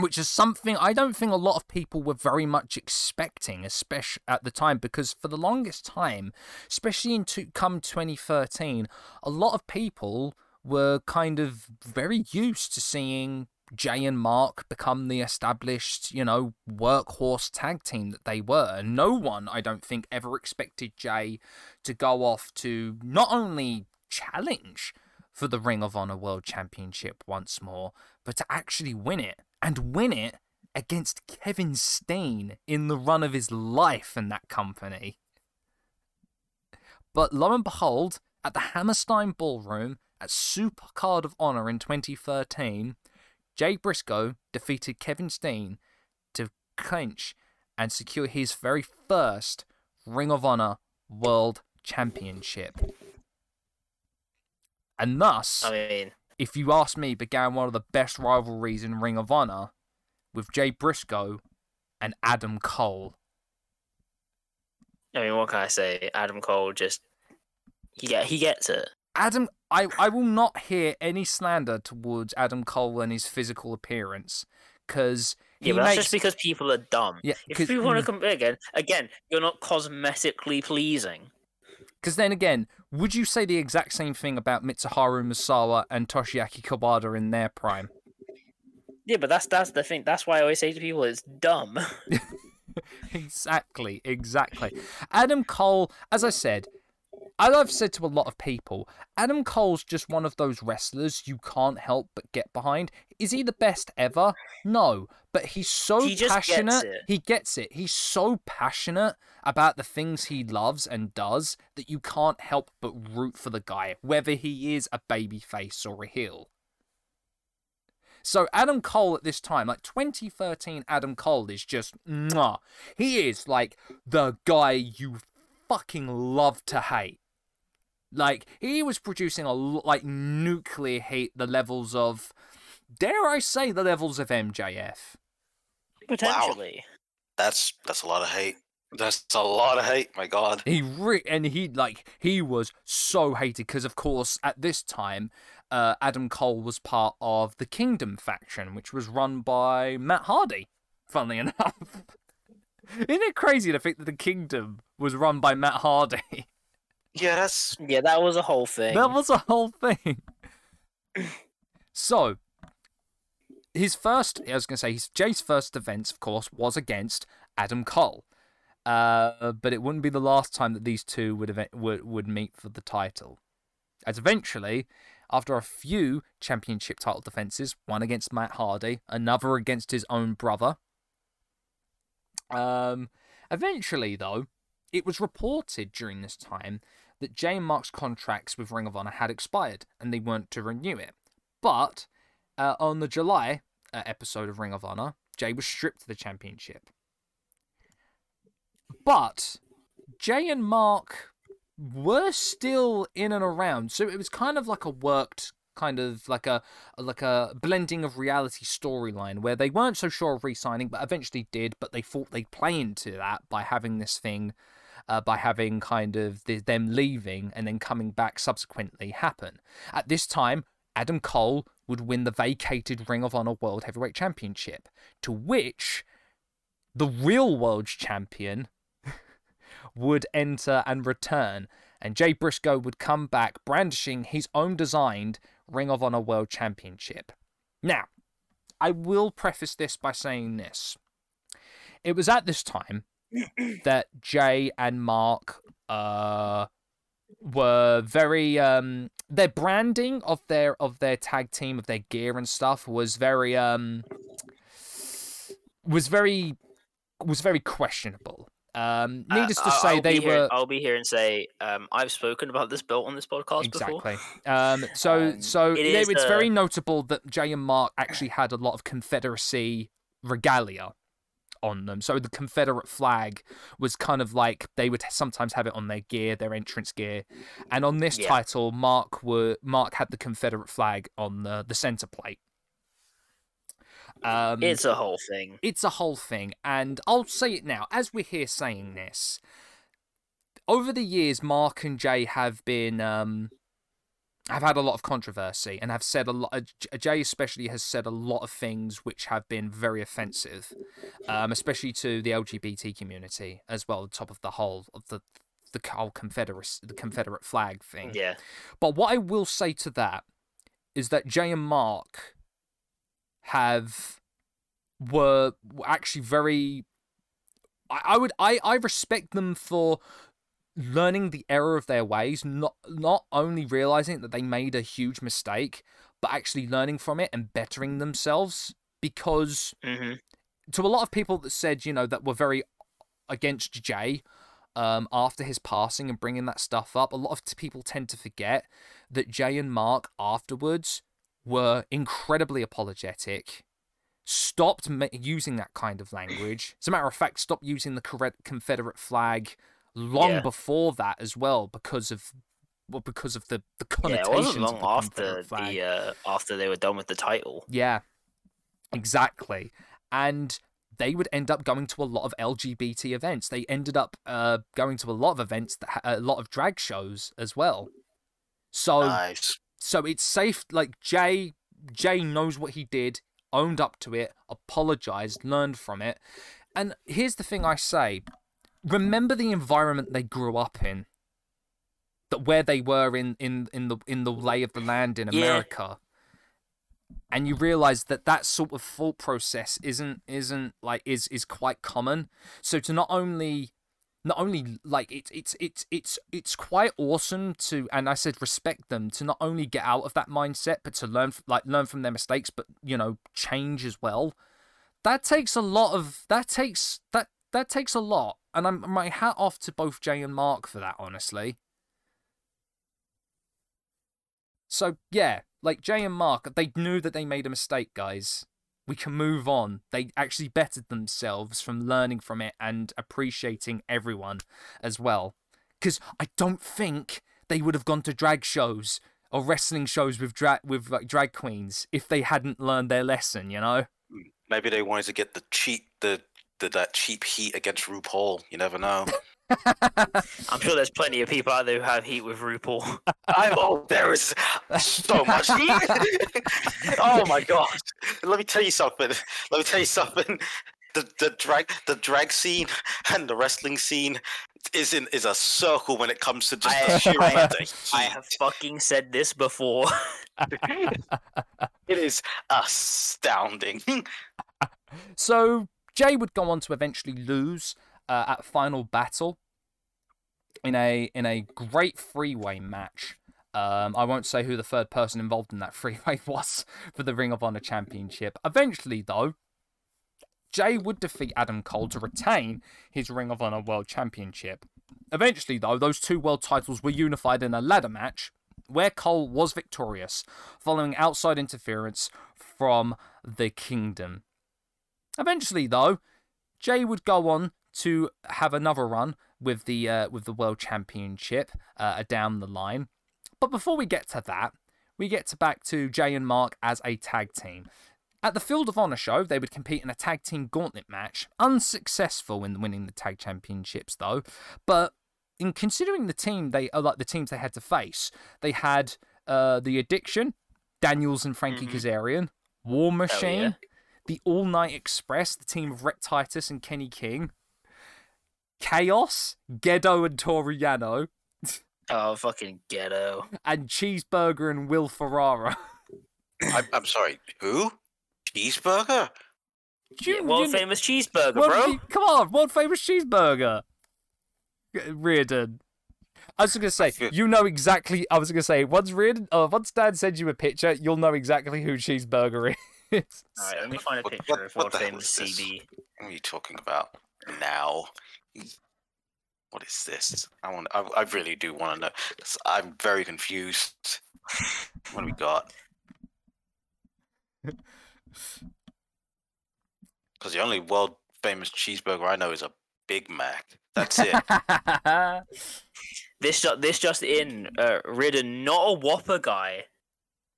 which is something I don't think a lot of people were very much expecting, especially at the time, because for the longest time, especially in to, come 2013, a lot of people were kind of very used to seeing Jay and Mark become the established, you know, workhorse tag team that they were. No one, I don't think, ever expected Jay to go off to not only challenge for the Ring of Honor World Championship once more, but to actually win it. And win it against Kevin Steen in the run of his life in that company. But lo and behold, at the Hammerstein Ballroom at Super Card of Honor in 2013, Jay Briscoe defeated Kevin Steen to clinch and secure his very first Ring of Honor World Championship. And thus, I mean, if you ask me, began one of the best rivalries in Ring of Honor with Jay Briscoe and Adam Cole. I mean, what can I say? Adam Cole just he get he gets it. Adam, I, I will not hear any slander towards Adam Cole and his physical appearance, because Yeah, but that's makes just because people are dumb. yeah, If people want to compare again, again, you're not cosmetically pleasing. Because then again, would you say the exact same thing about Mitsuharu Misawa and Toshiaki Kawada in their prime? Yeah, but that's that's the thing. That's why I always say to people, it's dumb. exactly, exactly. Adam Cole, as I said, as I've said to a lot of people, Adam Cole's just one of those wrestlers you can't help but get behind. Is he the best ever? No, but he's so He just gets passionate. it. He gets it. He's so passionate about the things he loves and does that you can't help but root for the guy, whether he is a babyface or a heel. So Adam Cole at this time, like 2013 Adam Cole is just mwah. He is like the guy you fucking love to hate. Like he was producing a l- like nuclear heat the levels of dare I say the levels of MJF. Potentially. Wow. That's that's a lot of hate. That's a lot of hate. My God. He re- and he like he was so hated because of course at this time, uh, Adam Cole was part of the Kingdom faction, which was run by Matt Hardy. Funnily enough, isn't it crazy to think that the Kingdom was run by Matt Hardy? Yeah, that's Yeah, that was a whole thing. That was a whole thing. so, his first, I was going to say, his Jay's first defense, of course, was against Adam Cole. Uh, but it wouldn't be the last time that these two would, event- would would meet for the title. As eventually, after a few championship title defenses, one against Matt Hardy, another against his own brother. Um, eventually, though, it was reported during this time that Jay and Mark's contracts with Ring of Honor had expired and they weren't to renew it. But uh, on the July uh, episode of Ring of Honor, Jay was stripped of the championship. But Jay and Mark were still in and around, so it was kind of like a worked kind of like a like a blending of reality storyline where they weren't so sure of re-signing but eventually did but they thought they'd play into that by having this thing uh, by having kind of the, them leaving and then coming back subsequently happen. At this time, Adam Cole would win the vacated Ring of Honor World Heavyweight Championship, to which the real world champion would enter and return, and Jay Briscoe would come back brandishing his own designed Ring of Honor World Championship. Now, I will preface this by saying this. It was at this time that Jay and Mark uh were very um their branding of their of their tag team of their gear and stuff was very um was very was very questionable. Um Uh, needless to say I'll they be here- were I'll be here and say um, I've spoken about this belt on this podcast before. exactly. Um so Um, so it they- it's uh, very notable that Jay and Mark actually had a lot of Confederacy regalia on them. So the Confederate flag was kind of like they would sometimes have it on their gear, their entrance gear. And on this Yeah. title, Mark were Mark had the Confederate flag on the the center plate. Um, It's a whole thing. it's a whole thing, and I'll say it now. As we're here saying this, over the years, Mark and Jay have been um, have had a lot of controversy and have said a lot. uh, Jay especially has said a lot of things which have been very offensive, um, especially to the LGBT community as well. On top of the whole of the the whole Confederate the Confederate flag thing. Yeah. But what I will say to that is that Jay and Mark have were were actually very I, I would I, I respect them for learning the error of their ways, not not only realizing that they made a huge mistake, but actually learning from it and bettering themselves because hmm to a lot of people that said, you know, that were very against Jay um, after his passing and bringing that stuff up, a lot of people tend to forget that Jay and Mark afterwards were incredibly apologetic, stopped using that kind of language. As a matter of fact, stopped using the correct Confederate flag long Yeah. before that as well because of well, because of the the Yeah, it wasn't long the after the uh, after they were done with the title. Yeah, exactly. And they would end up going to a lot of LGBT events. They ended up uh, going to a lot of events that ha- a lot of drag shows as well. So nice. so it's safe. Like Jay Jay knows what he did, owned up to it, apologized, learned from it. And here's the thing I say: remember the environment they grew up in. That where they were in in in the in the lay of the land in Yeah. America. And you realize that that sort of thought process isn't isn't like is is quite common. So to not only not only like it's it's it's it's it's quite awesome to and I said respect them to not only get out of that mindset but to learn like learn from their mistakes but you know change as well. That takes a lot of that takes that that takes a lot and I'm my hat off to both Jay and Mark for that honestly. So yeah, like Jay and Mark, they knew that they made a mistake, guys. We can move on. They actually bettered themselves from learning from it and appreciating everyone as well. Because I don't think they would have gone to drag shows or wrestling shows with drag with like drag queens if they hadn't learned their lesson. You know? Maybe they wanted to get the cheat the the, that cheap heat against RuPaul. You never know. I'm sure there's plenty of people out there who have heat with RuPaul. I oh, there is so much heat. oh my god! Let me tell you something. Let me tell you something. The the drag the drag scene and the wrestling scene is in is a circle when it comes to just the I- sheer I amount have- of heat. I have fucking said this before. It is astounding. So Jay would go on to eventually lose uh, at Final Battle in a in a great freeway match. Um, I won't say who the third person involved in that freeway was for the Ring of Honor Championship. Eventually, though, Jay would defeat Adam Cole to retain his Ring of Honor World Championship. Eventually, though, those two world titles were unified in a ladder match where Cole was victorious following outside interference from the Kingdom. Eventually, though, Jay would go on to have another run with the uh, with the World Championship uh, down the line. But before we get to that, we get to back to Jay and Mark as a tag team. At the Field of Honor show, they would compete in a tag team gauntlet match, unsuccessful in winning the tag championships though. But in considering the team they uh, like the teams they had to face, they had uh, the Addiction, Daniels and Frankie Mhm. Kazarian, War Machine, yeah. The All Night Express, the team of Rhett Titus and Kenny King, Chaos, Gedo and Toriano, Oh, fucking ghetto. and Cheeseburger and Will Ferrara. I'm, I'm sorry. Who? Cheeseburger? You- Yeah, world you- famous cheeseburger, world- bro. Come on, world famous cheeseburger. Reardon. I was gonna say, you know exactly. I was gonna say, once Reardon, uh, once Dan sends you a picture, you'll know exactly who Cheeseburger is. All right, let me find a picture what- of what world the hell famous is? CB. What are you talking about now? What is this? I want. I, I really do want to know. 'cause I'm very confused. What do we got? Because the only world famous cheeseburger I know is a Big Mac. That's it. This ju- this just in, uh, Ridden, not a Whopper guy.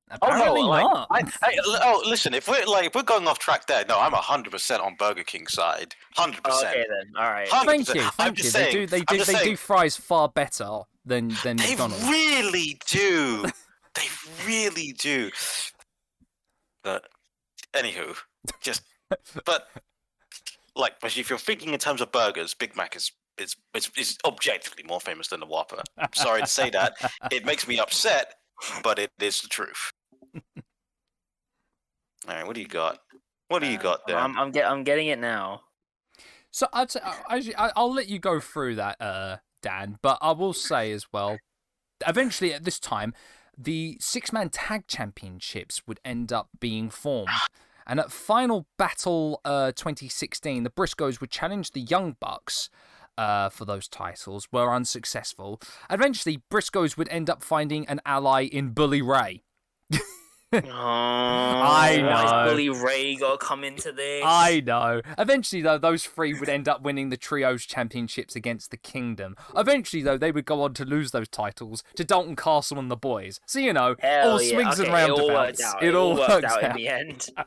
Oh, Apparently like, not. I, I, oh, listen. If we're like, if we're going off track there, no, I'm hundred percent on Burger King side. Hundred Oh, percent. okay then, all right. Thank 100%. you, I'm you. just They saying- do, they I'm do, just they do fries far better than than They McDonald's. really do. they really do. But anywho, just but like, but if you're thinking in terms of burgers, Big Mac is is is, is objectively more famous than the Whopper. I'm sorry to say that. It makes me upset, but it is the truth. All right, what do you got? What do you Uh, got there? I'm I'm, get, I'm getting it now. So I'd say, I, I, I'll let you go through that, uh, Dan. But I will say as well, eventually at this time, the six-man tag championships would end up being formed. And at Final Battle uh, 2016, the Briscoes would challenge the Young Bucks uh, for those titles, were unsuccessful. Eventually, Briscoes would end up finding an ally in Bully Ray. Oh, I know. Bully Ray got to come into this? I know. Eventually, though, those three would end up winning the Trios Championships against the Kingdom. Eventually, though, they would go on to lose those titles to Dalton Castle and the boys. So, you know, Hell all yeah. swings okay, and It all worked roundabouts. out. It all worked worked out, in the end.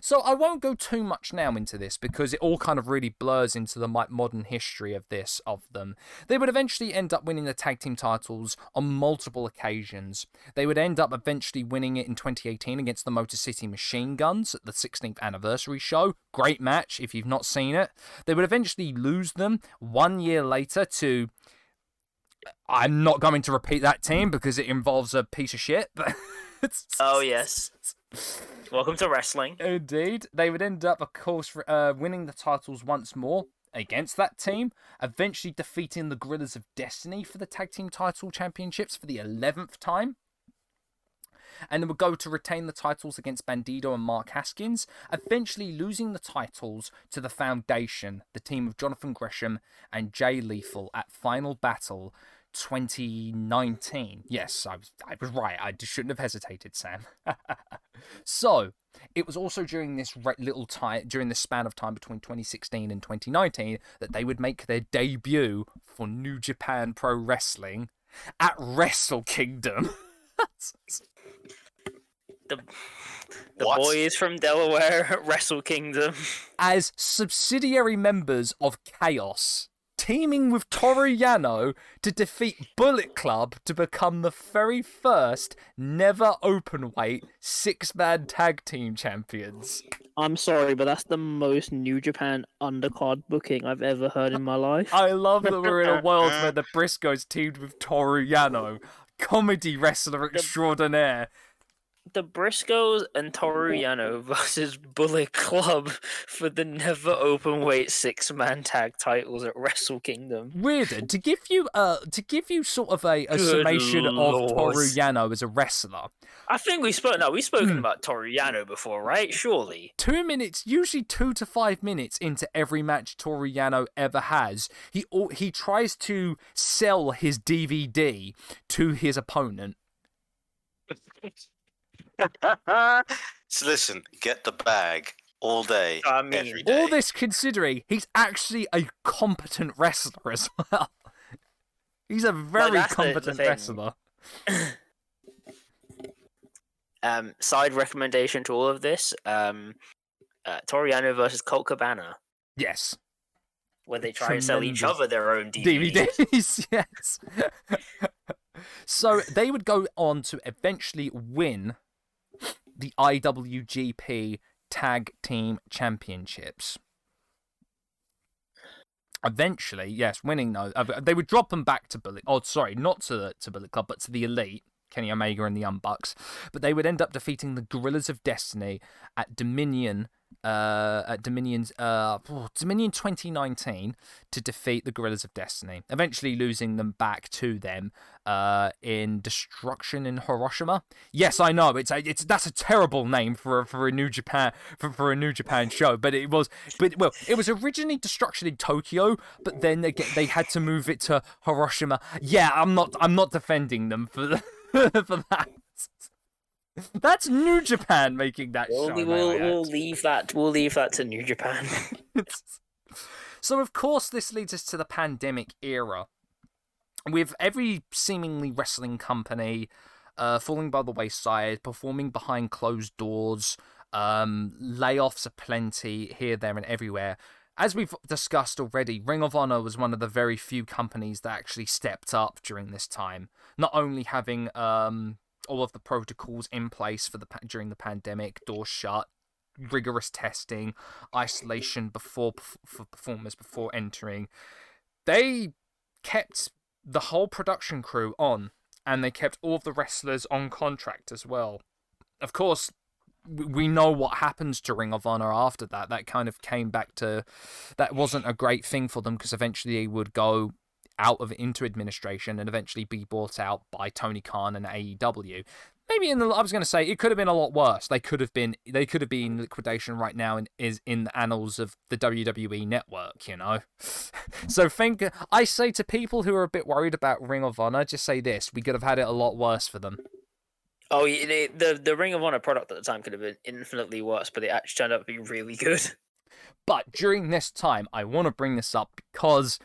So, I won't go too much now into this because it all kind of really blurs into the modern history of this, of them. They would eventually end up winning the tag team titles on multiple occasions. They would end up eventually winning it in 2018 against the Motor City Machine Guns at the 16th anniversary show. Great match if you've not seen it. They would eventually lose them one year later to. I'm not going to repeat that team because it involves a piece of shit. Oh yes. Welcome to wrestling. Indeed. They would end up, of course, uh, winning the titles once more against that team, eventually defeating the Gorillas of Destiny for the Tag Team Title Championships for the 11th time. And would go to retain the titles against Bandido and Mark Haskins, eventually losing the titles to the Foundation, the team of Jonathan Gresham and Jay Lethal at Final Battle 2019. Yes, I was, I was right. I just shouldn't have hesitated, Sam. so, it was also during this little time, during the span of time between 2016 and 2019, that they would make their debut for New Japan Pro Wrestling at Wrestle Kingdom. the the What? boys from Delaware Wrestle Kingdom. as subsidiary members of Chaos, teaming with Toru Yano to defeat Bullet Club to become the very first never open weight six man tag team champions. I'm sorry, but that's the most New Japan undercard booking I've ever heard in my life. I love that we're in a world where the Briscoes teamed with Toru Yano, comedy wrestler extraordinaire. The Briscoes and Toru Yano versus Bullet Club for the never open weight six man tag titles at Wrestle Kingdom. Reardon, to give you uh to give you sort of a, a Good summation of Toru lord. Yano as a wrestler. I think we spoke. No, we've spoken Hmm. about Toru Yano before, right? Surely. two minutes, usually two to five minutes into every match Toru Yano ever has, he he tries to sell his DVD to his opponent. so listen, get the bag all day, I mean, every day. All this considering, he's actually a competent wrestler as well. He's a very that's the- the competent wrestler. Um, side recommendation to all of this: um, uh, Toru Yano versus Colt Cabana, Yes, where they try and sell each other their own DVDs. DVDs. yes. so they would go on to eventually win the IWGP Tag Team Championships. Eventually, yes, winning those, uh, they would drop them back to Bullet. Oh, sorry, not to to Bullet Club, but to the Elite, Kenny Omega and the Young Bucks. But they would end up defeating the Gorillas of Destiny at Dominion. Uh, at Dominion's uh, oh, Dominion 2019 to defeat the Gorillas of Destiny, eventually losing them back to them uh, in Destruction in Hiroshima. Yes, I know it's a, it's that's a terrible name for a, for a New Japan for, for a New Japan show, but it was but well it was originally Destruction in Tokyo, but then they they had to move it to Hiroshima. Yeah, I'm not I'm not defending them for the, for that. That's New Japan making that We'll, show. we'll, we'll leave that. We'll leave that to New Japan. so, of course, this leads us to the pandemic era, with every seemingly wrestling company uh, falling by the wayside, performing behind closed doors, um, layoffs aplenty here, there, and everywhere. As we've discussed already, Ring of Honor was one of the very few companies that actually stepped up during this time. Not only having um, all of the protocols in place for the during the pandemic, doors shut, rigorous testing, isolation before for performers before entering. They kept the whole production crew on, and they kept all of the wrestlers on contract as well. Of course, we know what happens to Ring of Honor after that. That kind of came back to that wasn't a great thing for them because eventually they would go out of into administration and eventually be bought out by Tony Khan and AEW. Maybe in the I was going to say it could have been a lot worse. They could have been they could have been liquidation right now and is in the annals of the WWE network, you know. so think I say to people who are a bit worried about Ring of Honor, just say this: we could have had it a lot worse for them. oh, the, the the Ring of Honor product at the time could have been infinitely worse, but it actually turned out to be really good. But during this time, I want to bring this up because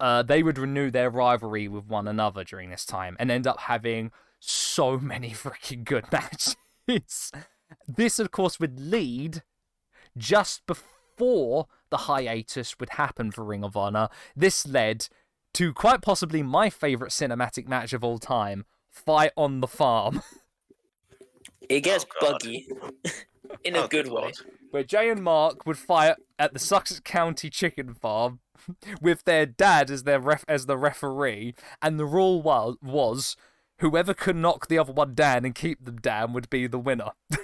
uh, they would renew their rivalry with one another during this time and end up having so many freaking good matches. this, of course, would lead just before the hiatus would happen for Ring of Honor. This led to quite possibly my favorite cinematic match of all time Fight on the Farm. It gets Oh, buggy in a Oh, good good way. where Jay and Mark would fight at the Sussex County Chicken Farm with their dad as their ref as the referee, and the rule was was whoever could knock the other one down and keep them down would be the winner.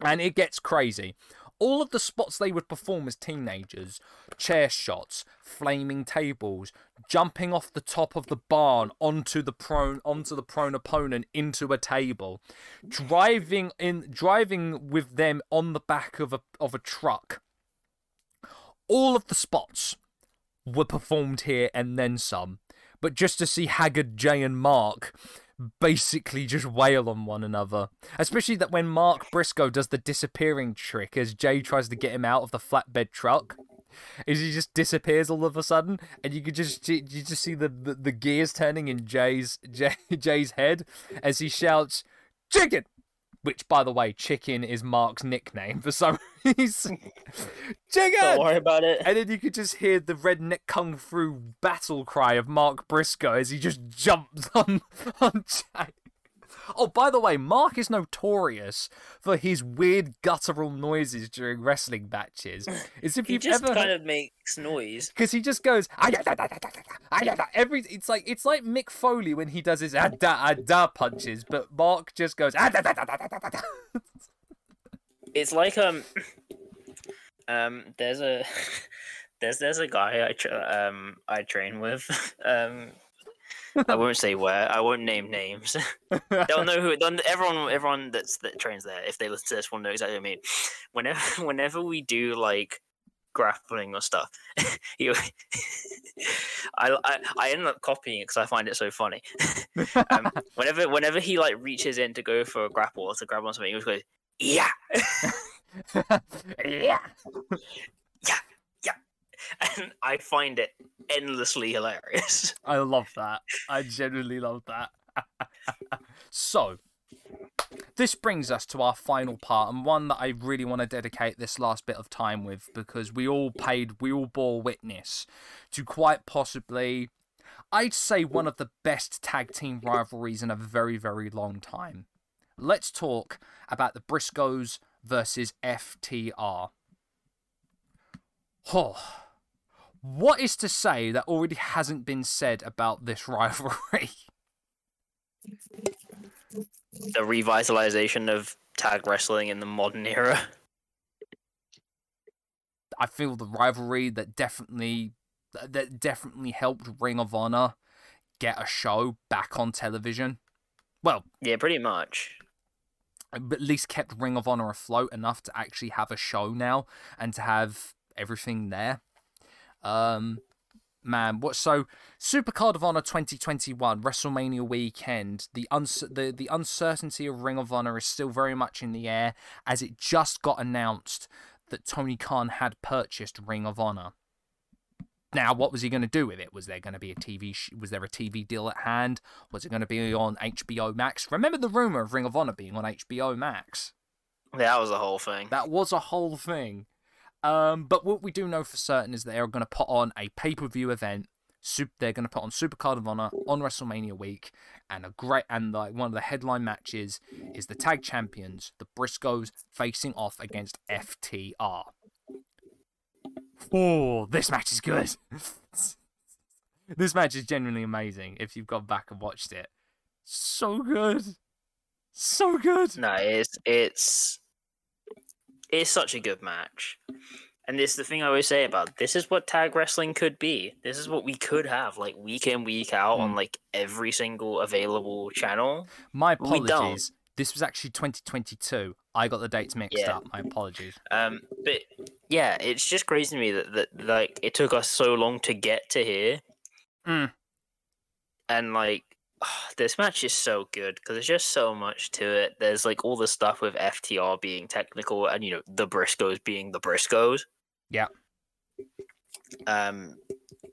and it gets crazy. All of the spots they would perform as teenagers chair shots, flaming tables, jumping off the top of the barn onto the prone onto the prone opponent into a table, driving in driving with them on the back of a of a truck. All of the spots were performed here and then some. But just to see Haggard, Jay, and Mark basically just wail on one another. Especially that when Mark Briscoe does the disappearing trick as Jay tries to get him out of the flatbed truck. Is he just disappears all of a sudden, and you could just you just see the, the, the gears turning in Jay's Jay, Jay's head as he shouts, "Chicken!" Which, by the way, chicken is Mark's nickname for some reason. Chicken! Don't worry about it. And then you could just hear the redneck kung fu battle cry of Mark Briscoe as he just jumps on on Jay. Oh, by the way, Mark is notorious for his weird guttural noises during wrestling matches. As if He you've just ever kind of makes noise. because he just goes every. It's like it's like Mick Foley when he does his ada ada punches, but Mark just goes. It's like um, um. There's a there's there's a guy I tra- um I train with um. I won't say where. I won't name names. They'll know who. They'll, everyone, everyone that's that trains there, if they listen to this, will know exactly what I mean. Whenever, whenever we do like grappling or stuff, he, I, I, I end up copying it because I find it so funny. um, whenever, whenever he like reaches in to go for a grapple or to grab on something, he just goes, "Yeah, "Yeah." yeah. And I find it endlessly hilarious. I love that. I genuinely love that. so, this brings us to our final part, and one that I really want to dedicate this last bit of time with because we all paid, we all bore witness to quite possibly, I'd say, one of the best tag team rivalries in a very, very long time. Let's talk about the Briscoes versus FTR. Oh. What is to say that already hasn't been said about this rivalry? The revitalization of tag wrestling in the modern era. I feel the rivalry that definitely that definitely helped Ring of Honor get a show back on television. Well, Yeah, pretty much. at least kept Ring of Honor afloat enough to actually have a show now and to have everything there. Um, man, what so Supercard of Honor 2021 WrestleMania weekend. The uns the the uncertainty of Ring of Honor is still very much in the air as it just got announced that Tony Khan had purchased Ring of Honor. Now, what was he going to do with it? Was there going to be a TV? Sh- was there a TV deal at hand? Was it going to be on HBO Max? Remember the rumor of Ring of Honor being on HBO Max? That was the whole thing. That was a whole thing. Um, but what we do know for certain is they are going to put on a pay per view event. Sup- they're going to put on Supercard of Honor on WrestleMania week, and a great and like one of the headline matches is the tag champions, the Briscoes, facing off against FTR. Oh, this match is good. this match is genuinely amazing. If you've gone back and watched it, so good, so good. No, it's it's it's such a good match. And this is the thing I always say about this is what tag wrestling could be. This is what we could have like week in, week out on Mm. like every single available channel. My apologies. This was actually 2022. I got the dates mixed Yeah. up. My apologies. Um, but yeah, it's just crazy to me that, that like it took us so long to get to here. Mm. And like this match is so good because there's just so much to it. There's like all the stuff with FTR being technical and you know the Briscoes being the Briscoes. Yeah. Um,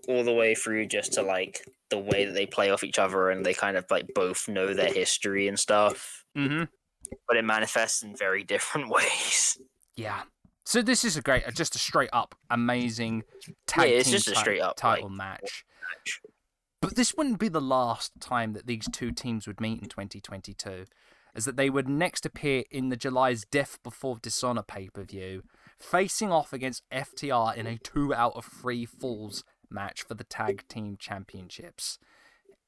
all the way through just to like the way that they play off each other and they kind of like both know their history and stuff, Mm-hmm. but it manifests in very different ways. Yeah. So this is a great, just a straight up amazing tag Yeah, it's just a straight up, title like, match. match. But this wouldn't be the last time that these two teams would meet in 2022, as that they would next appear in the July's Death Before Dishonor pay per view, facing off against FTR in a two out of three falls match for the tag team championships.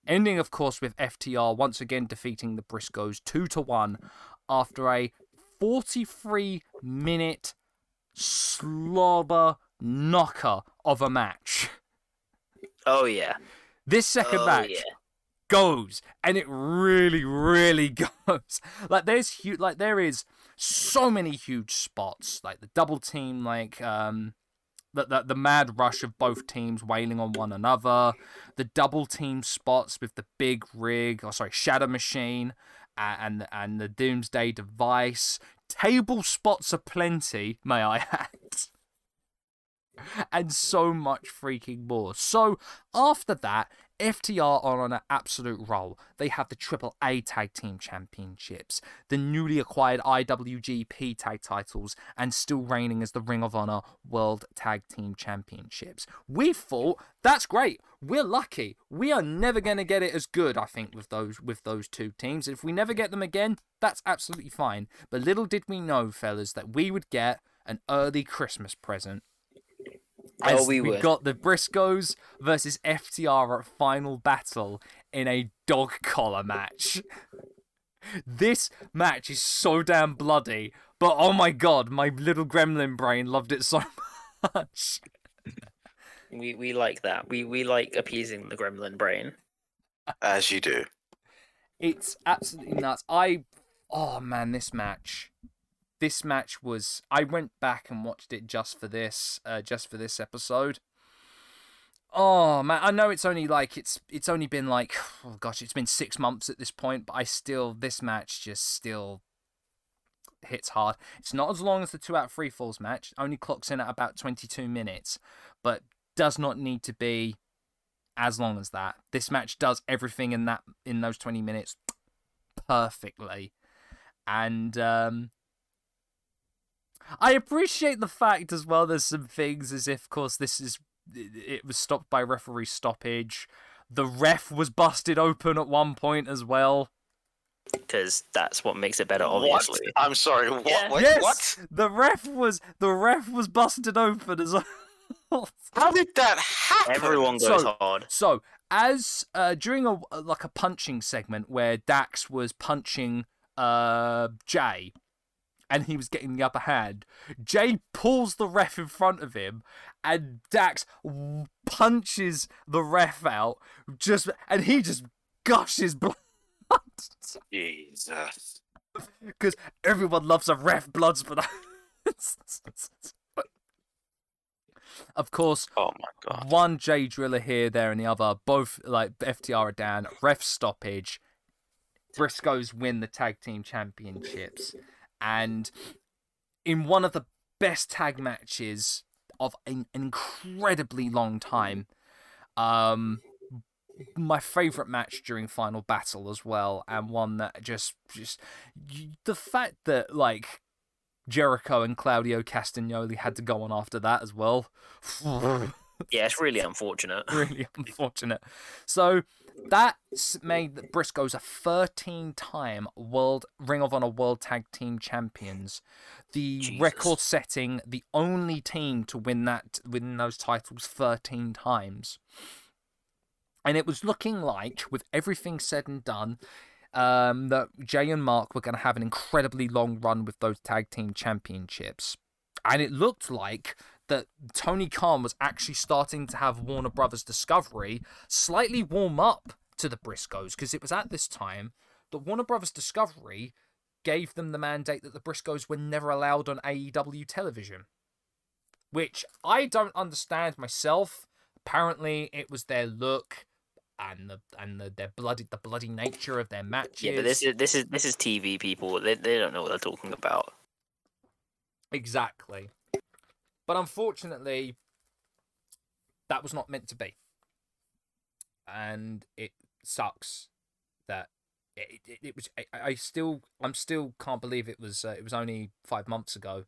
Ending, of course, with FTR once again defeating the Briscoes 2 to 1 after a 43 minute slobber knocker of a match. Oh yeah. This second oh, match yeah. goes, and it really, really goes. Like there's huge, like there is so many huge spots, like the double team, like um, the, the the mad rush of both teams wailing on one another, the double team spots with the big rig, or sorry, Shatter Machine, uh, and and the doomsday device. Table spots are plenty, may I add. And so much freaking more. So after that, FTR are on an absolute roll. They have the Triple A Tag Team Championships, the newly acquired IWGP Tag titles, and still reigning as the Ring of Honor World Tag Team Championships. We thought that's great. We're lucky. We are never going to get it as good, I think, with those with those two teams. If we never get them again, that's absolutely fine. But little did we know, fellas, that we would get an early Christmas present Oh, as we got the Briscoes versus FTR at Final Battle in a dog collar match. This match is so damn bloody, but oh my god, my little gremlin brain loved it so much. We we like that. We we like appeasing the gremlin brain. As you do. It's absolutely nuts. I, oh man, this match, this match was. I went back and watched it just for this, uh, just for this episode. Oh man, I know it's only like it's it's only been like oh gosh, it's been six months at this point, but I still this match just still hits hard. It's not as long as the two out of three falls match. Only clocks in at about twenty two minutes, but does not need to be as long as that. This match does everything in that in those 20 minutes perfectly. And um I appreciate the fact as well there's some things as if of course this is it was stopped by referee stoppage. The ref was busted open at one point as well. Because that's what makes it better, obviously. What? I'm sorry. What? Yeah. Wait, yes, what? the ref was the ref was busted open as well. How did that happen? Everyone goes So- hard. So, as uh, during a like a punching segment where Dax was punching uh Jay, and he was getting the upper hand, Jay pulls the ref in front of him, and Dax punches the ref out, just and he just gushes blood. Jesus. Because everyone loves a ref bloods, but of course, Oh my god. one Jay Driller here, there, and the other. Both like FTR are down. Ref stoppage. Briscoes win the tag team championships, and in one of the best tag matches of an incredibly long time. Um, my favorite match during Final Battle as well, and one that just just the fact that like Jericho and Claudio Castagnoli had to go on after that as well. Yeah, it's really unfortunate. really unfortunate. So that made the Briscoes a 13-time World Ring of Honor World Tag Team Champions, the Jesus. record-setting, the only team to win that win those titles 13 times. And it was looking like, with everything said and done, um, that Jay and Mark were going to have an incredibly long run with those tag team championships. And it looked like that Tony Khan was actually starting to have Warner Brothers Discovery slightly warm up to the Briscoes because it was at this time that Warner Brothers Discovery gave them the mandate that the Briscoes were never allowed on AEW television. Which I don't understand myself. Apparently, it was their look and the and the their bloody the bloody nature of their matches. Yeah, but this is this is this is TV people. They they don't know what they're talking about. Exactly. But unfortunately, that was not meant to be. And it sucks that it, it, it was. I, I still, I'm still can't believe it was. Uh, it was only five months ago.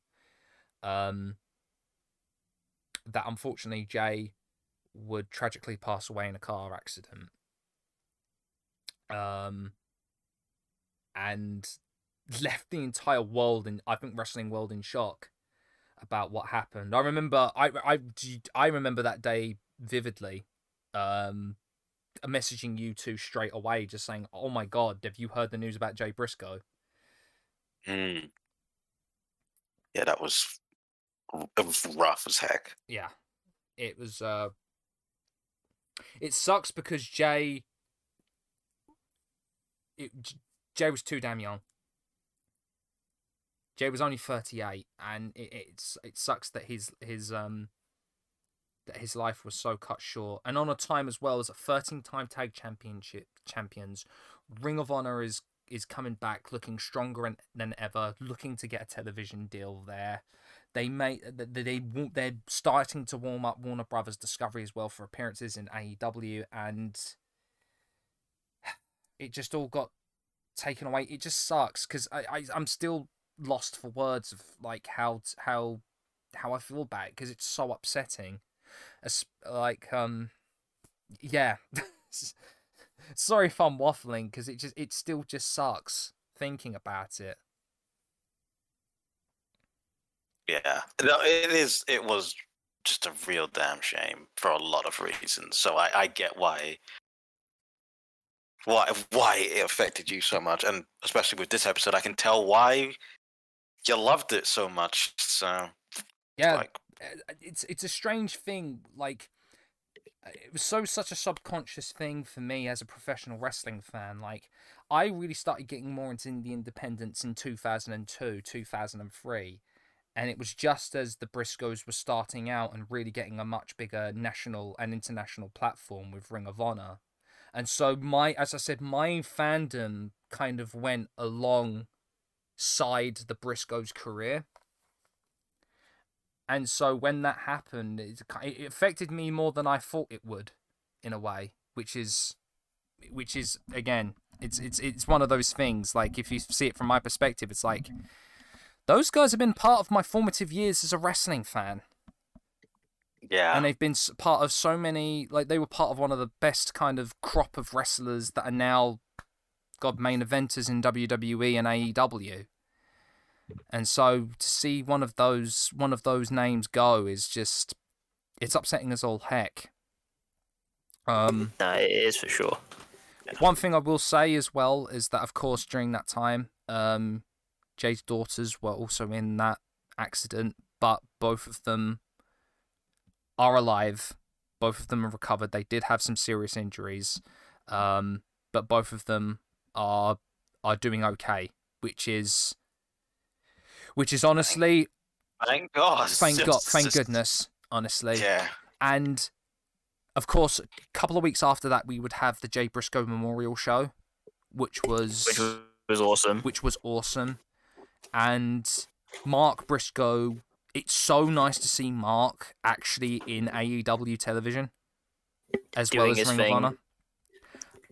Um. That unfortunately Jay would tragically pass away in a car accident. Um. And left the entire world in I think wrestling world in shock about what happened. I remember I I I remember that day vividly. Um messaging you two straight away just saying, "Oh my god, have you heard the news about Jay Briscoe?" Hmm. Yeah, that was it was rough as heck. Yeah. It was uh it sucks because Jay it, Jay was too damn young. Jay was only 38 and it, it's it sucks that his his um that his life was so cut short and on a time as well as a 13 time tag championship champions Ring of Honor is is coming back looking stronger than ever looking to get a television deal there They made they, they're starting to warm up Warner Brothers Discovery as well for appearances in AEW, and it just all got taken away. It just sucks because I, I I'm still lost for words of like how how how I feel about it because it's so upsetting. As, like um, yeah. Sorry if I'm waffling because it just it still just sucks thinking about it. Yeah, no, it is. It was just a real damn shame for a lot of reasons. So I, I get why, why, why it affected you so much, and especially with this episode, I can tell why you loved it so much. So Yeah, like, uh, it's it's a strange thing. Like uh, it was so such a subconscious thing for me as a professional wrestling fan. Like I really started getting more into the independents in two thousand and two, two thousand and three. And it was just as the Briscoes were starting out and really getting a much bigger national and international platform with Ring of Honor. And so my as I said, my fandom kind of went alongside the Briscoes' career. And so when that happened, it, it affected me more than I thought it would, in a way, which is, which is again, it's it's it's one of those things. Like if you see it from my perspective, it's like those guys have been part of my formative years as a wrestling fan, yeah, and they've been part of so many. Like they were part of one of the best kind of crop of wrestlers that are now, God, main eventers in WWE and AEW. And so to see one of those one of those names go is just it's upsetting as all heck. Um No, it is for sure. one thing I will say as well is that of course during that time, um Jay's daughters were also in that accident, but both of them are alive. Both of them are recovered. They did have some serious injuries. Um but both of them are are doing okay, which is which is honestly thank God, thank God, thank goodness, honestly. Yeah, And of course, a couple of weeks after that, we would have the Jay Briscoe Memorial Show, which was Which was, awesome. which was awesome. And Mark Briscoe, it's so nice to see Mark actually in AEW television, as well as Ring thing. of Honor.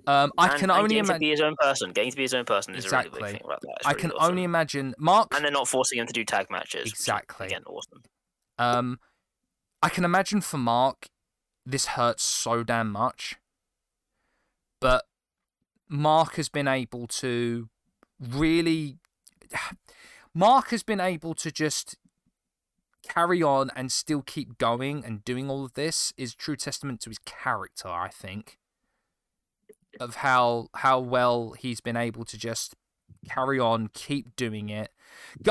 Um, I And- can and only imagine. be his own person. Getting to be his own person is a really Exactly. big thing about that. It's I really can awesome. only imagine Mark. And they're not forcing him to do tag matches. is, Exactly. Again, awesome. Um, I can imagine for Mark, this hurts so damn much. But Mark has been able to really. Mark has been able to just carry on and still keep going and doing all of this is true testament to his character, I think. Of how how well he's been able to just carry on, keep doing it.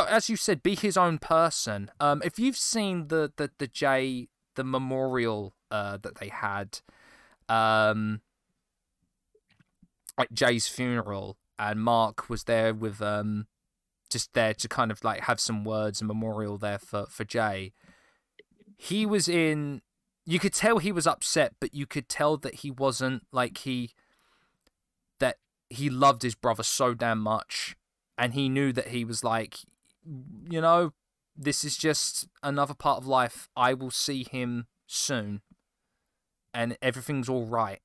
As you said, be his own person. Um, if you've seen the the the J the memorial uh that they had, um, like Jay's funeral, and Mark was there with um, just there to kind of like have some words and memorial there for for Jay. He was in. You could tell he was upset, but you could tell that he wasn't like he. He loved his brother so damn much, and he knew that he was like, you know, this is just another part of life. I will see him soon, and everything's all right.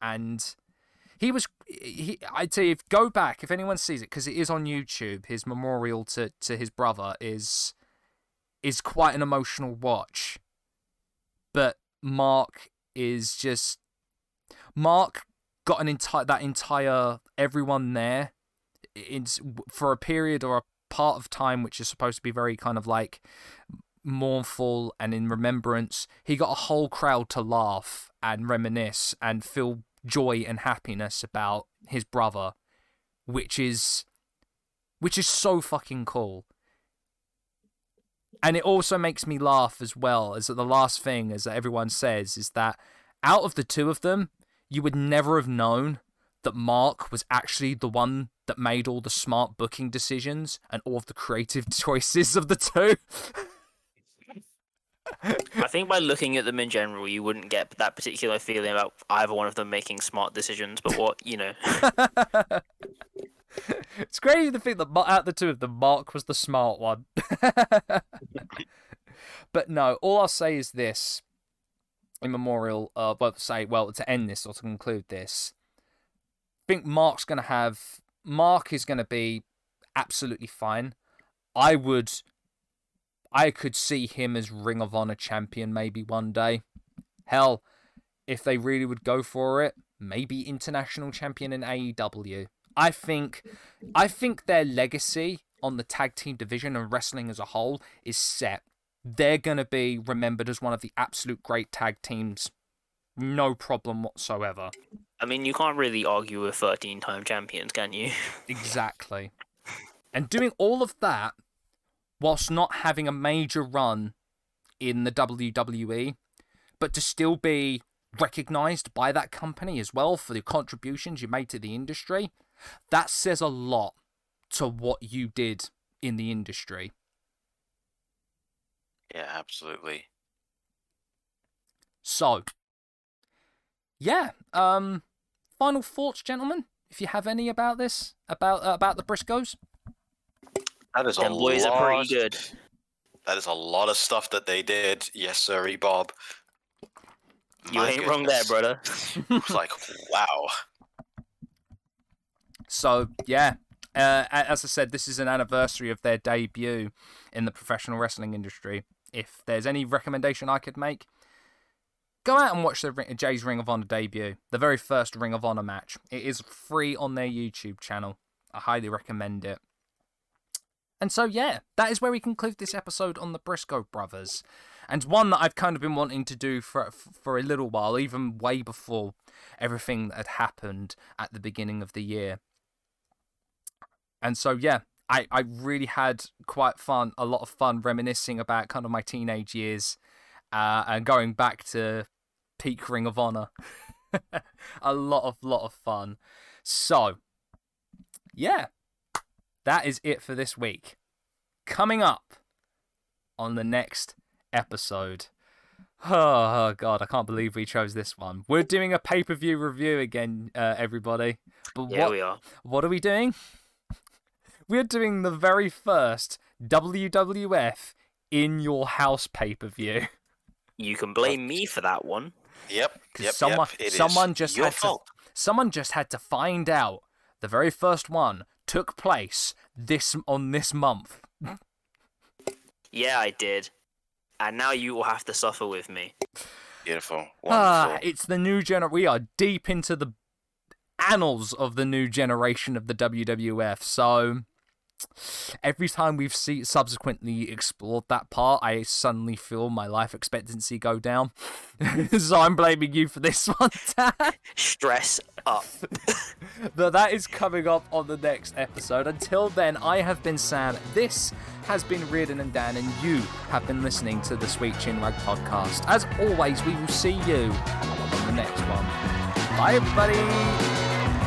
And he was, he, I'd say, if go back, if anyone sees it, because it is on YouTube, his memorial to to his brother is is quite an emotional watch. But Mark is just Mark got an entire that entire everyone there in for a period or a part of time which is supposed to be very kind of like mournful and in remembrance he got a whole crowd to laugh and reminisce and feel joy and happiness about his brother which is which is so fucking cool. And it also makes me laugh as well as the last thing as everyone says is that out of the two of them you would never have known that Mark was actually the one that made all the smart booking decisions and all of the creative choices of the two. I think by looking at them in general, you wouldn't get that particular feeling about either one of them making smart decisions. But what you know, it's crazy to think that out of the two of them, Mark was the smart one. But no, all I'll say is this in memorial, uh, well, say, well, to end this or to conclude this, I think Mark's going to have, Mark is going to be absolutely fine. I would, I could see him as Ring of Honor champion maybe one day. Hell, if they really would go for it, maybe international champion in AEW. I think, I think their legacy on the tag team division and wrestling as a whole is set they're going to be remembered as one of the absolute great tag teams. No problem whatsoever. I mean, you can't really argue with 13 time champions, can you? Exactly. and doing all of that whilst not having a major run in the WWE, but to still be recognized by that company as well for the contributions you made to the industry, that says a lot to what you did in the industry. Yeah, absolutely. So, yeah. Um, final thoughts, gentlemen, if you have any about this, about uh, about the Briscoes. That is Them a boys lot. are pretty good. That is a lot of stuff that they did. Yes, sir, E Bob. You My ain't wrong there, brother. It's like, wow. So yeah, uh, as I said, this is an anniversary of their debut in the professional wrestling industry. If there's any recommendation I could make, go out and watch the Jay's Ring of Honor debut, the very first Ring of Honor match. It is free on their YouTube channel. I highly recommend it. And so yeah, that is where we conclude this episode on the Briscoe brothers, and one that I've kind of been wanting to do for for a little while, even way before everything that had happened at the beginning of the year. And so yeah, I I really had quite fun, a lot of fun reminiscing about kind of my teenage years, uh, and going back to peak Ring of Honor. a lot of lot of fun. So yeah, that is it for this week. Coming up on the next episode. Oh, god, I can't believe we chose this one. We're doing a pay per view review again, uh, everybody. But Yeah, what we are. what are we doing? We're doing the very first WWF in your house pay per view. You can blame me for that one. Yep. Yep. someone, yep. It is someone just your had fault. to, someone just had to find out the very first one took place this on this month. Yeah, I did. And now you will have to suffer with me. Beautiful. Ah, it's the new gener. We are deep into the annals of the new generation of the WWF. So every time we've see, subsequently explored that part, I suddenly feel my life expectancy go down. so I'm blaming you for this one. Stress up. but that is coming up on the next episode. Until then, I have been Sam. This has been Reardon and Dan, and you have been listening to the Sweet Chinwag podcast. As always, we will see you on the next one. Bye, everybody.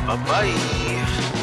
Bye bye.